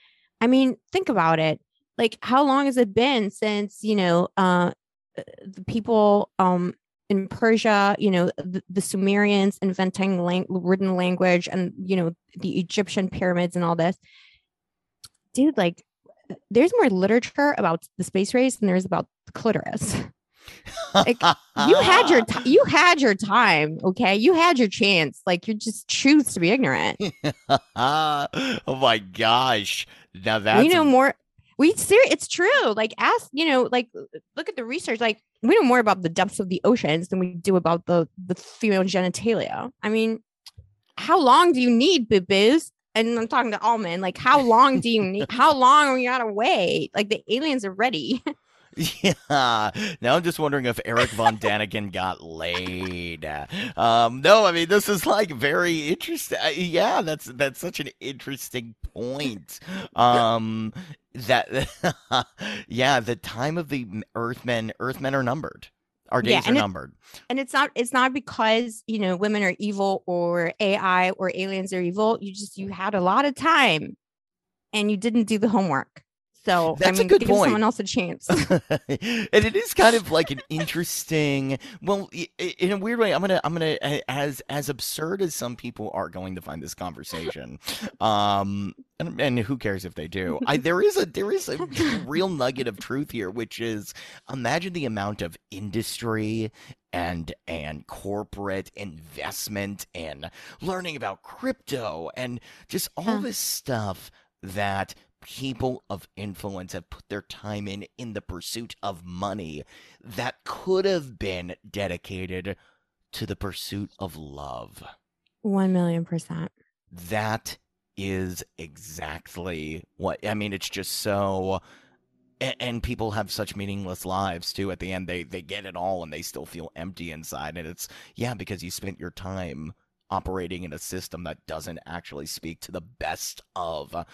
I mean, think about it. Like, how long has it been since you know uh, the people um in Persia, you know, the, the Sumerians inventing lang- written language and, you know, the Egyptian pyramids and all this. Dude, like, there's more literature about the space race than there's about the clitoris. like, You had your ti you had your time, okay? You had your chance. Like you just choose to be ignorant.
oh my gosh. Now that
we know more. We ser- it's true. Like ask, you know, like look at the research. Like we know more about the depths of the oceans than we do about the the female genitalia. I mean, how long do you need, boo boos? And I'm talking to all men. Like, how long do you need? How long are we gotta wait? Like the aliens are ready.
Yeah. Now I'm just wondering if Eric Von Däniken got laid. Um, no, I mean this is like very interesting. Uh, Yeah, that's that's such an interesting point. Um, that yeah, the time of the Earthmen, Earthmen are numbered. Our
Yeah,
days are
and it-
numbered.
and it's not it's not because you know women are evil or AI or aliens are evil. You just you had a lot of time and you didn't do the homework. So
That's a
I mean,
good
give
point.
someone else a chance.
and it is kind of like an interesting well in a weird way i'm gonna i'm gonna as as absurd as some people are going to find this conversation um and, and who cares if they do i there is a there is a real nugget of truth here which is imagine the amount of industry and and corporate investment and learning about crypto and just all
Huh.
this stuff that people of influence have put their time in in the pursuit of money that could have been dedicated to the pursuit of love.
One million percent.
That is exactly what I mean. It's just so. And people have such meaningless lives too. At the end, they they get it all, and they still feel empty inside. And it's yeah, because you spent your time operating in a system that doesn't actually speak to the best of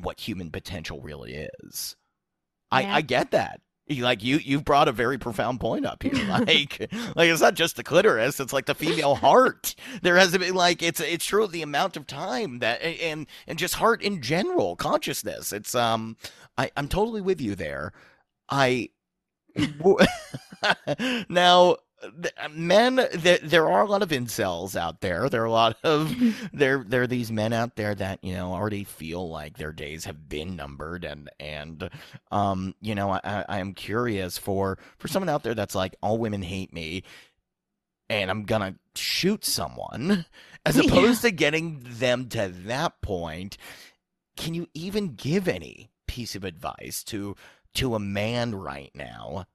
what human potential really is. I,
Yeah.
I get that. Like you, you've brought a very profound point up here. Like, like it's not just the clitoris; it's like the female heart. There has to be like it's it's true the amount of time that and and just heart in general, consciousness. It's um, I I'm totally with you there. I now men there, there are a lot of incels out there there are a lot of there there are these men out there that you know already feel like their days have been numbered and and um you know i i am curious for for someone out there that's like all women hate me and i'm gonna shoot someone as
Yeah.
opposed to getting them to that point can you even give any piece of advice to to a man right now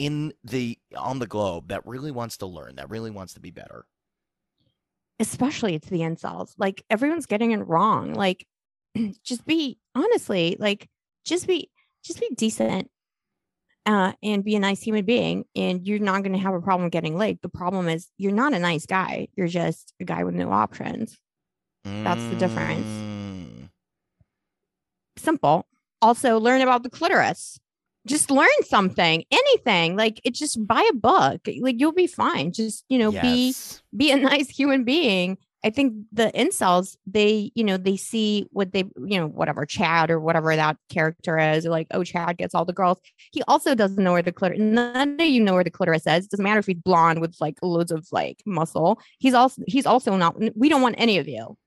in the on the globe that really wants to learn that really wants to be better
Especially it's the incels. Like everyone's getting it wrong. Like just be honestly, like just be just be decent uh, and be a nice human being, and you're not going to have a problem getting laid. The problem is you're not a nice guy. You're just a guy with no options. That's the difference.
Mm.
Simple. Also, learn about the clitoris. Just learn something, anything. Like it. Just buy a book. Like you'll be fine. Just you know, be
Yes.
be a nice human being. I think the incels, they, you know, they see what they, you know, whatever Chad or whatever that character is, or like, oh, Chad gets all the girls. He also doesn't know where the clitoris. None of you know where the clitoris is. It doesn't matter if he's blonde with like loads of like muscle. He's also he's also not. We don't want any of you.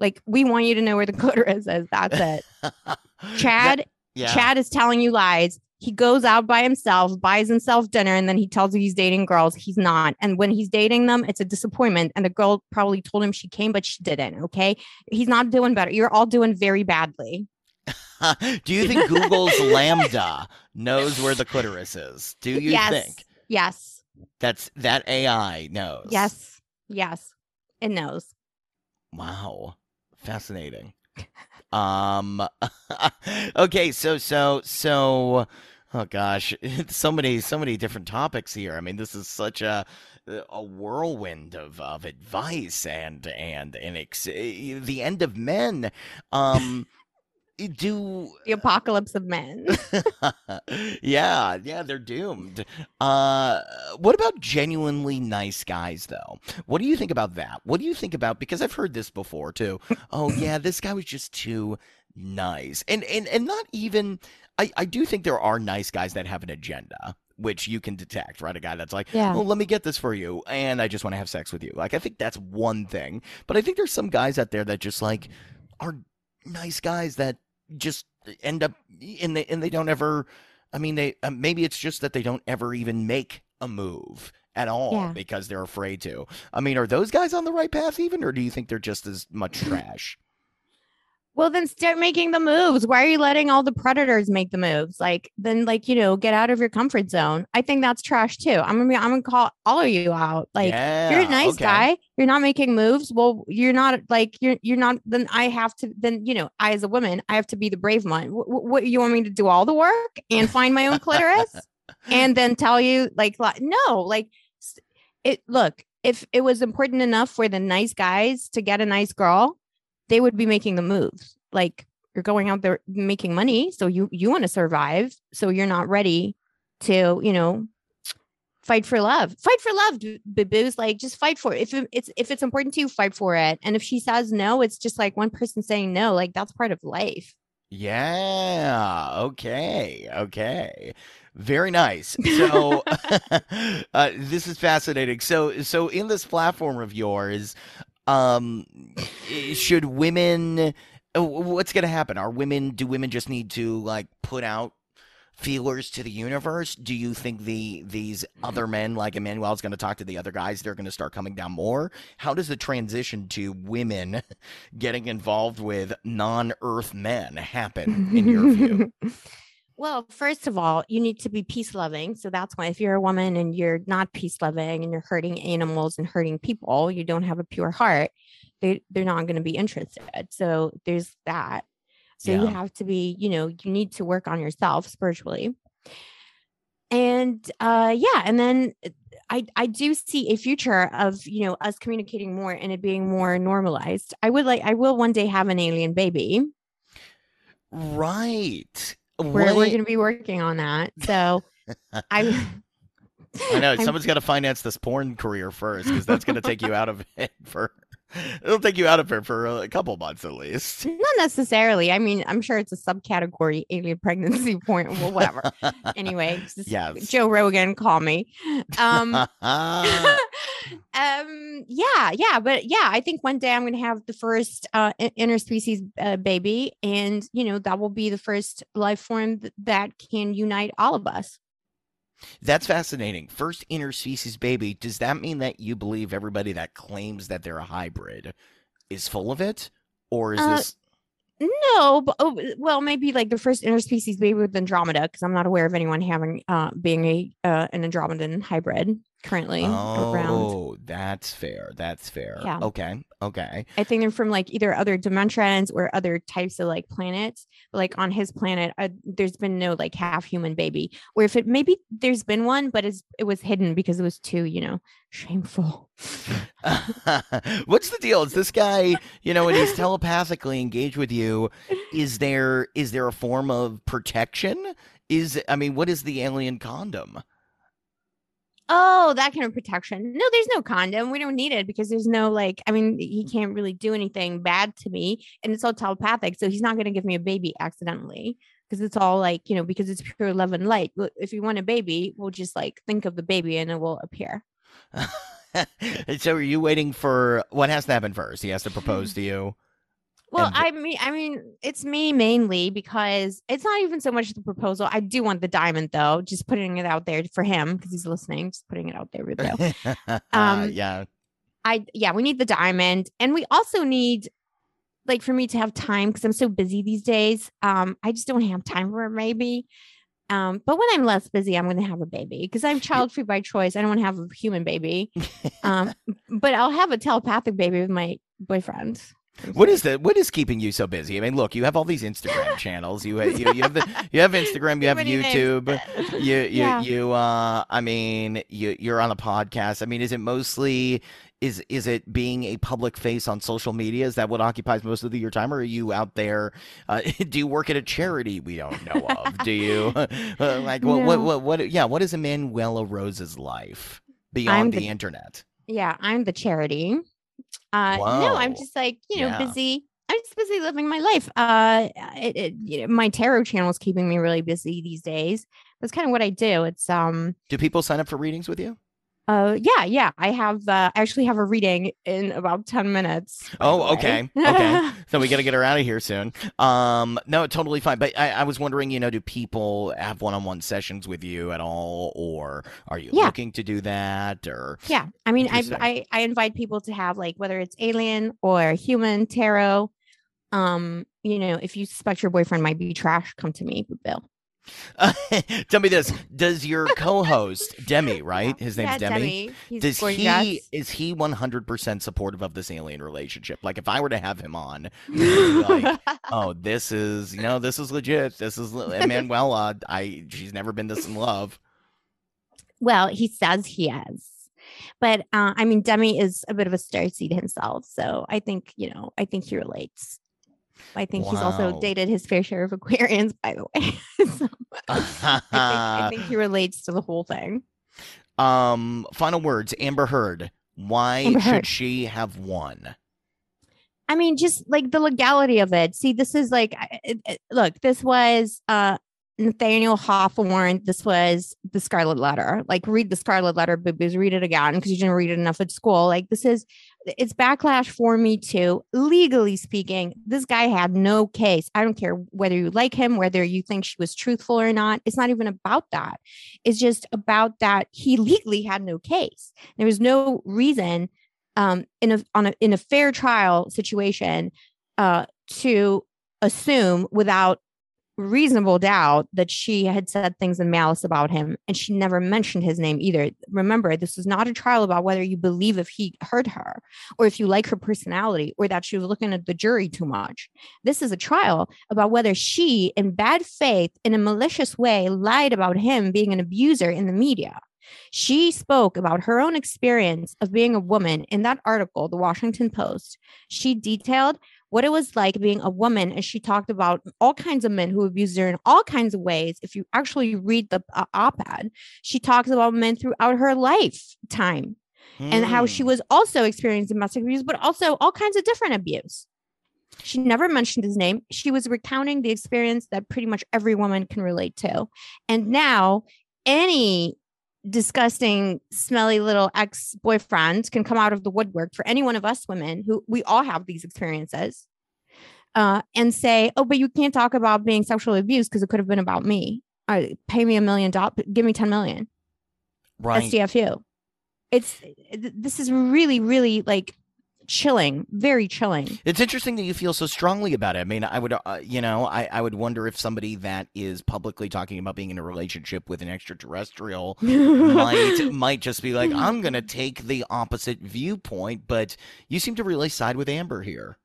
Like we want you to know where the clitoris is. That's it. Chad
yeah.
Chad is telling you lies. he goes out by himself, buys himself dinner, and then he tells you he's dating girls. He's not. And when he's dating them, it's a disappointment. And the girl probably told him she came, but she didn't. Okay. He's not doing better. You're all doing very badly.
Do you think Google's LaMDA knows where the clitoris is? Do you
yes.
think
Yes.
that's that AI knows?
Yes. Yes. It knows.
Wow. Fascinating. um okay, so so so oh gosh, so many so many different topics here. I mean, this is such a a whirlwind of, of advice and and and ex- eh, the end of men. Um do
The apocalypse of men.
yeah, yeah, they're doomed. Uh, what about genuinely nice guys, though? What do you think about that? What do you think about? Because I've heard this before too. Oh yeah, this guy was just too nice, and and and not even. I I do think there are nice guys that have an agenda. Which you can detect, right? A guy that's like,
Yeah.
well, let me get this for you, and I just want to have sex with you. Like, I think that's one thing. But I think there's some guys out there that just like are nice guys that just end up and they and they don't ever i mean they uh, maybe it's just that they don't ever even make a move at all
Yeah.
because they're afraid to i mean are those guys on the right path even or do you think they're just as much trash
Well, then start making the moves. Why are you letting all the predators make the moves? Like, then, like, you know, get out of your comfort zone. I think that's trash too. I'm gonna be, I'm gonna call all of you out. Like, you're a nice
okay.
guy. You're not making moves. Well, you're not like you're you're not. Then I have to. Then you know, I as a woman, I have to be the brave one. What, what you want me to do all the work and find my own clitoris, and then tell you like, no, like it. Look, if it was important enough for the nice guys to get a nice girl, they would be making the moves. Like you're going out there making money, so you you want to survive, so you're not ready to you know fight for love. Fight for love, boo-boos. Like just fight for it. If it- it's if it's important to you, fight for it. And if she says no, it's just like one person saying no. Like that's part of life.
yeah okay okay very nice so uh, this is fascinating so so in this platform of yours um should women uh, what's going to happen? Are women do women just need to like put out feelers to the universe? Do you think the these other men like Emmanuel is going to talk to the other guys they're going to start coming down more? How does the transition to women getting involved with non-earth men happen in your view
Well, first of all, you need to be peace loving. So that's why if you're a woman and you're not peace loving and you're hurting animals and hurting people, you don't have a pure heart, they, they're not going to be interested. So there's that. So you have to be, you know, you need to work on yourself spiritually. And uh yeah, and then uh, I I do see a future of, you know, us communicating more and it being more normalized. I would like I will one day have an alien baby.
right
We're, we're going to be working on that. So I
I know someone's got to finance this porn career first because that's going to take you out of it for. It'll take you out of it for a couple months at least.
not necessarily. I mean, I'm sure it's a subcategory alien pregnancy point. Well, whatever. anyway,
Yes.
Joe Rogan, call me. Um, um, yeah, yeah, but yeah, I think one day I'm going to have the first uh, interspecies uh, baby, and you know that will be the first life form that can unite all of us.
That's fascinating. First interspecies baby. Does that mean that you believe everybody that claims that they're a hybrid is full of it, or is
Uh,
this?
No, but oh, well, maybe like the first interspecies baby with Andromeda, because I'm not aware of anyone having uh being a uh, an Andromedan hybrid currently around.
Oh, that's fair. That's fair.
Yeah.
Okay. Okay.
I think they're from like either other dimensions or other types of like planets. But like on his planet, uh, there's been no like half human baby. Or if it maybe there's been one, but it's it was hidden because it was too you know shameful.
What's the deal? Is this guy, you know, when he's telepathically engaged with you, is there is there a form of protection? Is I mean, what is the alien condom?
Oh, that kind of protection. No, there's no condom. We don't need it because there's no like, I mean, he mm-hmm. can't really do anything bad to me. And it's all telepathic. So he's not going to give me a baby accidentally because it's all like, you know, because it's pure love and light. If you want a baby, we'll just like think of the baby and it will appear.
so are you waiting for what has to happen first? He has to propose to you.
Well, I mean, I mean, it's me mainly because it's not even so much the proposal. I do want the diamond, though. Just putting it out there for him because he's listening. Just putting it out there, Rubio. Um,
yeah.
I yeah, we need the diamond, and we also need like for me to have time because I'm so busy these days. Um, I just don't have time for a baby. Um, but when I'm less busy, I'm going to have a baby because I'm child free by choice. I don't want to have a human baby. Um, but I'll have a telepathic baby with my boyfriend.
What is that? What is keeping you so busy? I mean, look, you have all these Instagram channels. You you, you have the you have Instagram. You have. YouTube. You you
Yeah.
you. Uh, I mean, you you're on a podcast. I mean, is it mostly is is it being a public face on social media? Is that what occupies most of the, your time, or are you out there? Uh, do you work at a charity we don't know of? do you uh, like what, what
No.
what what? Yeah, what is Emanuela Rose's life beyond the,
the-
internet?
Yeah, I'm the charity. Uh, no, I'm just like you know
Yeah.
busy. I'm just busy living my life. Uh, it, it, you know, my tarot channel is keeping me really busy these days. That's kind of what I do. It's um,
Do people sign up for readings with you?
Uh, yeah, yeah. I have uh, I actually have a reading in about ten minutes.
Oh, okay, okay. So we got to get her out of here soon. Um, no, totally fine. But I, I was wondering, you know, do people have one-on-one sessions with you at all, or are you
Yeah.
looking to do that? Or
Yeah, I mean, I, I I invite people to have like whether it's alien or human tarot. Um, you know, if you suspect your boyfriend might be trash, come to me, Bill.
tell me this: Does your co-host Demi, right? His name's
Yeah,
Demi.
He's
Does
gorgeous.
he is he one hundred percent supportive of this alien relationship? Like, if I were to have him on, would he be like, oh, this is you know, this is legit. This is Emanuela. I she's never been this in love.
well, he says he has. But uh, I mean, Demi is a bit of a starseed himself, so I think you know. I think he relates. I think he's also dated his fair share of Aquarians, by the way. so I, think, I think he relates to the whole thing.
Um, final words, Amber Heard. Why
Amber
should
Heard.
she have won?
I mean, just like the legality of it. See, this is like, it, it- look, this was uh Nathaniel Hawthorne. This was the Scarlet Letter. Like, read the Scarlet Letter, boobies, read it again because you didn't read it enough at school. Like, this is, it's backlash for me too. Legally speaking, this guy had no case. I don't care whether you like him, whether you think she was truthful or not. It's not even about that. It's just about that he legally had no case. There was no reason um, in a on a in a fair trial situation uh, to assume without reasonable doubt that she had said things in malice about him and she never mentioned his name either. Remember this is not a trial about whether you believe if he hurt her or if you like her personality or that she was looking at the jury too much. This is a trial about whether she in bad faith in a malicious way lied about him being an abuser in the media. She spoke about her own experience of being a woman in that article, the Washington Post. She detailed what it was like being a woman, and she talked about all kinds of men who abused her in all kinds of ways. If you actually read the uh, op ed, she talks about men throughout her lifetime and how she
Hmm.
was also experiencing domestic abuse, but also all kinds of different abuse. She never mentioned his name. She was recounting the experience that pretty much every woman can relate to. And now, any disgusting, smelly little ex boyfriend can come out of the woodwork for any one of us women who we all have these experiences uh, and say, oh, but you can't talk about being sexually abused because it could have been about me. Uh, pay me a million dollars, give me 10 million.
right.
SDFU. It's this is really, really like chilling, very chilling.
It's interesting that you feel so strongly about it. I mean, I would, uh, you know, I, I would wonder if somebody that is publicly talking about being in a relationship with an extraterrestrial might might just be like, I'm gonna take the opposite viewpoint. But you seem to really side with Amber here.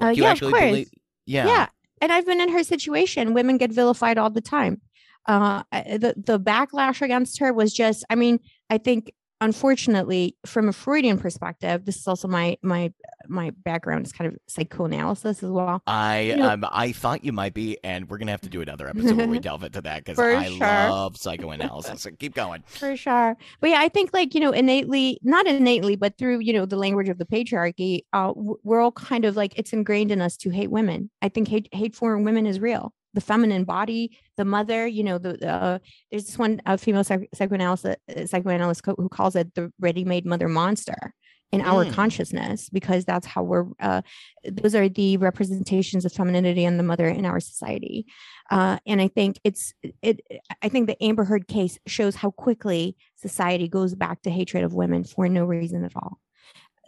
Uh,
you
yeah, of
actually
course.
believe- yeah.
yeah and i've been in her situation women get vilified all the time uh the the backlash against her was just i mean i think unfortunately from a freudian perspective this is also my my my background is kind of psychoanalysis as well
I
You know-
um, I thought you might be, and we're gonna have to do another episode where we delve into that because I
sure.
love psychoanalysis. So keep going.
for sure but yeah i think like you know innately not innately but through you know the language of the patriarchy uh we're all kind of like it's ingrained in us to hate women i think hate hate for women is real the feminine body the mother you know the, the uh, there's this one uh, female psych- psychoanalyst uh, psychoanalyst co- who calls it the ready-made mother monster in our
Mm.
consciousness because that's how we're uh, those are the representations of femininity and the mother in our society uh, and i think it's it i think the amber heard case shows how quickly society goes back to hatred of women for no reason at all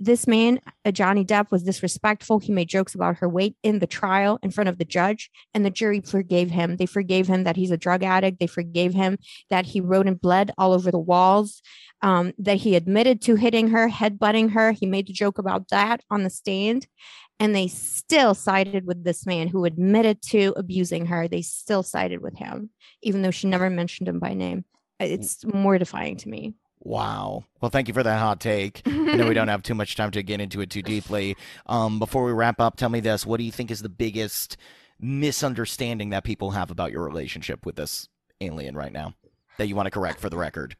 this man, uh, Johnny Depp, was disrespectful. He made jokes about her weight in the trial in front of the judge, and the jury forgave him. They forgave him that he's a drug addict. They forgave him that he wrote in blood all over the walls, um, that he admitted to hitting her, headbutting her. He made a joke about that on the stand. And they still sided with this man who admitted to abusing her. They still sided with him, even though she never mentioned him by name. It's mortifying to me.
Wow. Well, thank you for that hot take. I know we don't have too much time to get into it too deeply. Um, before we wrap up, tell me this: What do you think is the biggest misunderstanding that people have about your relationship with this alien right now that you want to correct for the record?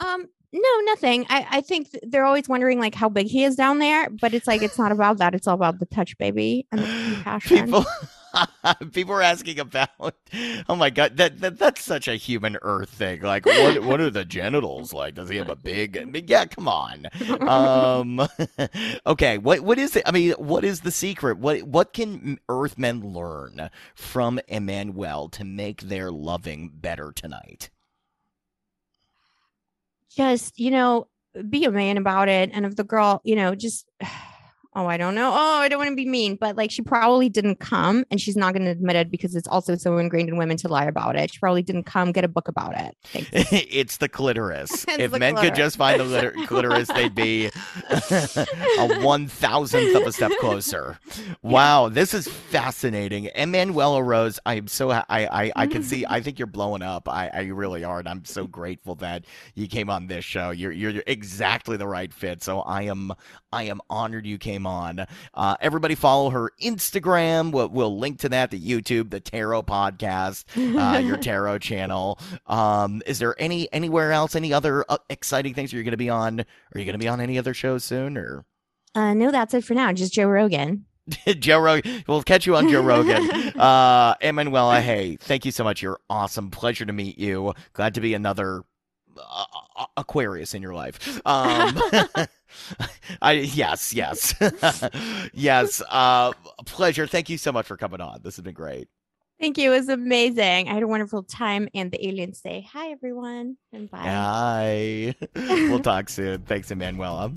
Um, no, nothing. I, I think they're always wondering like how big he is down there, but it's like it's not about that. It's all about the touch, baby, and the compassion.
People, people are asking about. Oh my god, that, that that's such a human Earth thing. Like, what what are the genitals like? Does he have a big? Yeah, come on. Um, okay, what what is it? I mean, what is the secret? What what can Earthmen learn from Emmanuel to make their loving better tonight?
just you know, be a man about it. And if the girl, you know, just oh, I don't know. Oh, I don't want to be mean, but like she probably didn't come, and she's not going to admit it because it's also so ingrained in women to lie about it. She probably didn't come. Get a book about it.
It's the clitoris.
It's
if
the
men could just find the liter- clitoris, they'd be a one thousandth of a step closer. Wow, this is fascinating. Emanuela Rose, I'm so ha- I I I can see. I think you're blowing up. I I really are, and I'm so grateful that you came on this show. You're you're exactly the right fit. So I am I am honored you came on. Uh, everybody follow her Instagram. We'll, we'll link to that, the YouTube, the Tarot podcast, uh, your Tarot channel. Um, is there any anywhere else, any other uh, exciting things you're going to be on? Are you going to be on any other shows soon, or
uh, no, that's it for now. Just Joe Rogan.
Joe Rogan? We'll catch you on Joe Rogan. Uh, Emanuela, hey, thank you so much. You're awesome. Pleasure to meet you. Glad to be another uh, uh, Aquarius in your life. Um, I yes, yes, yes. Uh, pleasure. Thank you so much for coming on. This has been great.
Thank you. It was amazing. I had a wonderful time. And the aliens say, Hi, everyone. And bye.
Hi. we'll talk soon. Thanks, Emanuela.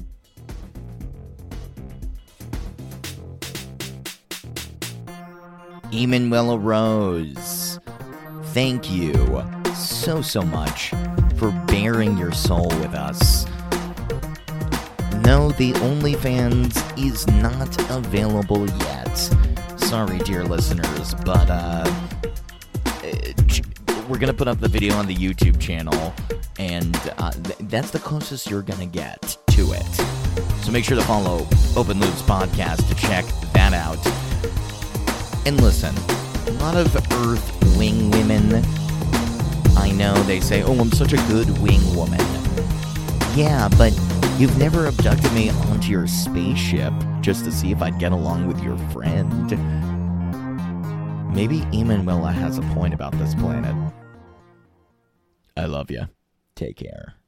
Emanuela Rose, thank you so, so much for bearing your soul with us. No, the OnlyFans is not available yet. Sorry, dear listeners, but uh, uh, we're gonna put up the video on the YouTube channel, and uh, th- that's the closest you're gonna get to it. So make sure to follow Open Loops Podcast to check that out. And listen, a lot of Earth wing women. I know they say, "Oh, I'm such a good wing woman." Yeah, but you've never abducted me onto your spaceship just to see if I'd get along with your friend. Maybe Emanuela has a point about this planet. I love you. Take care.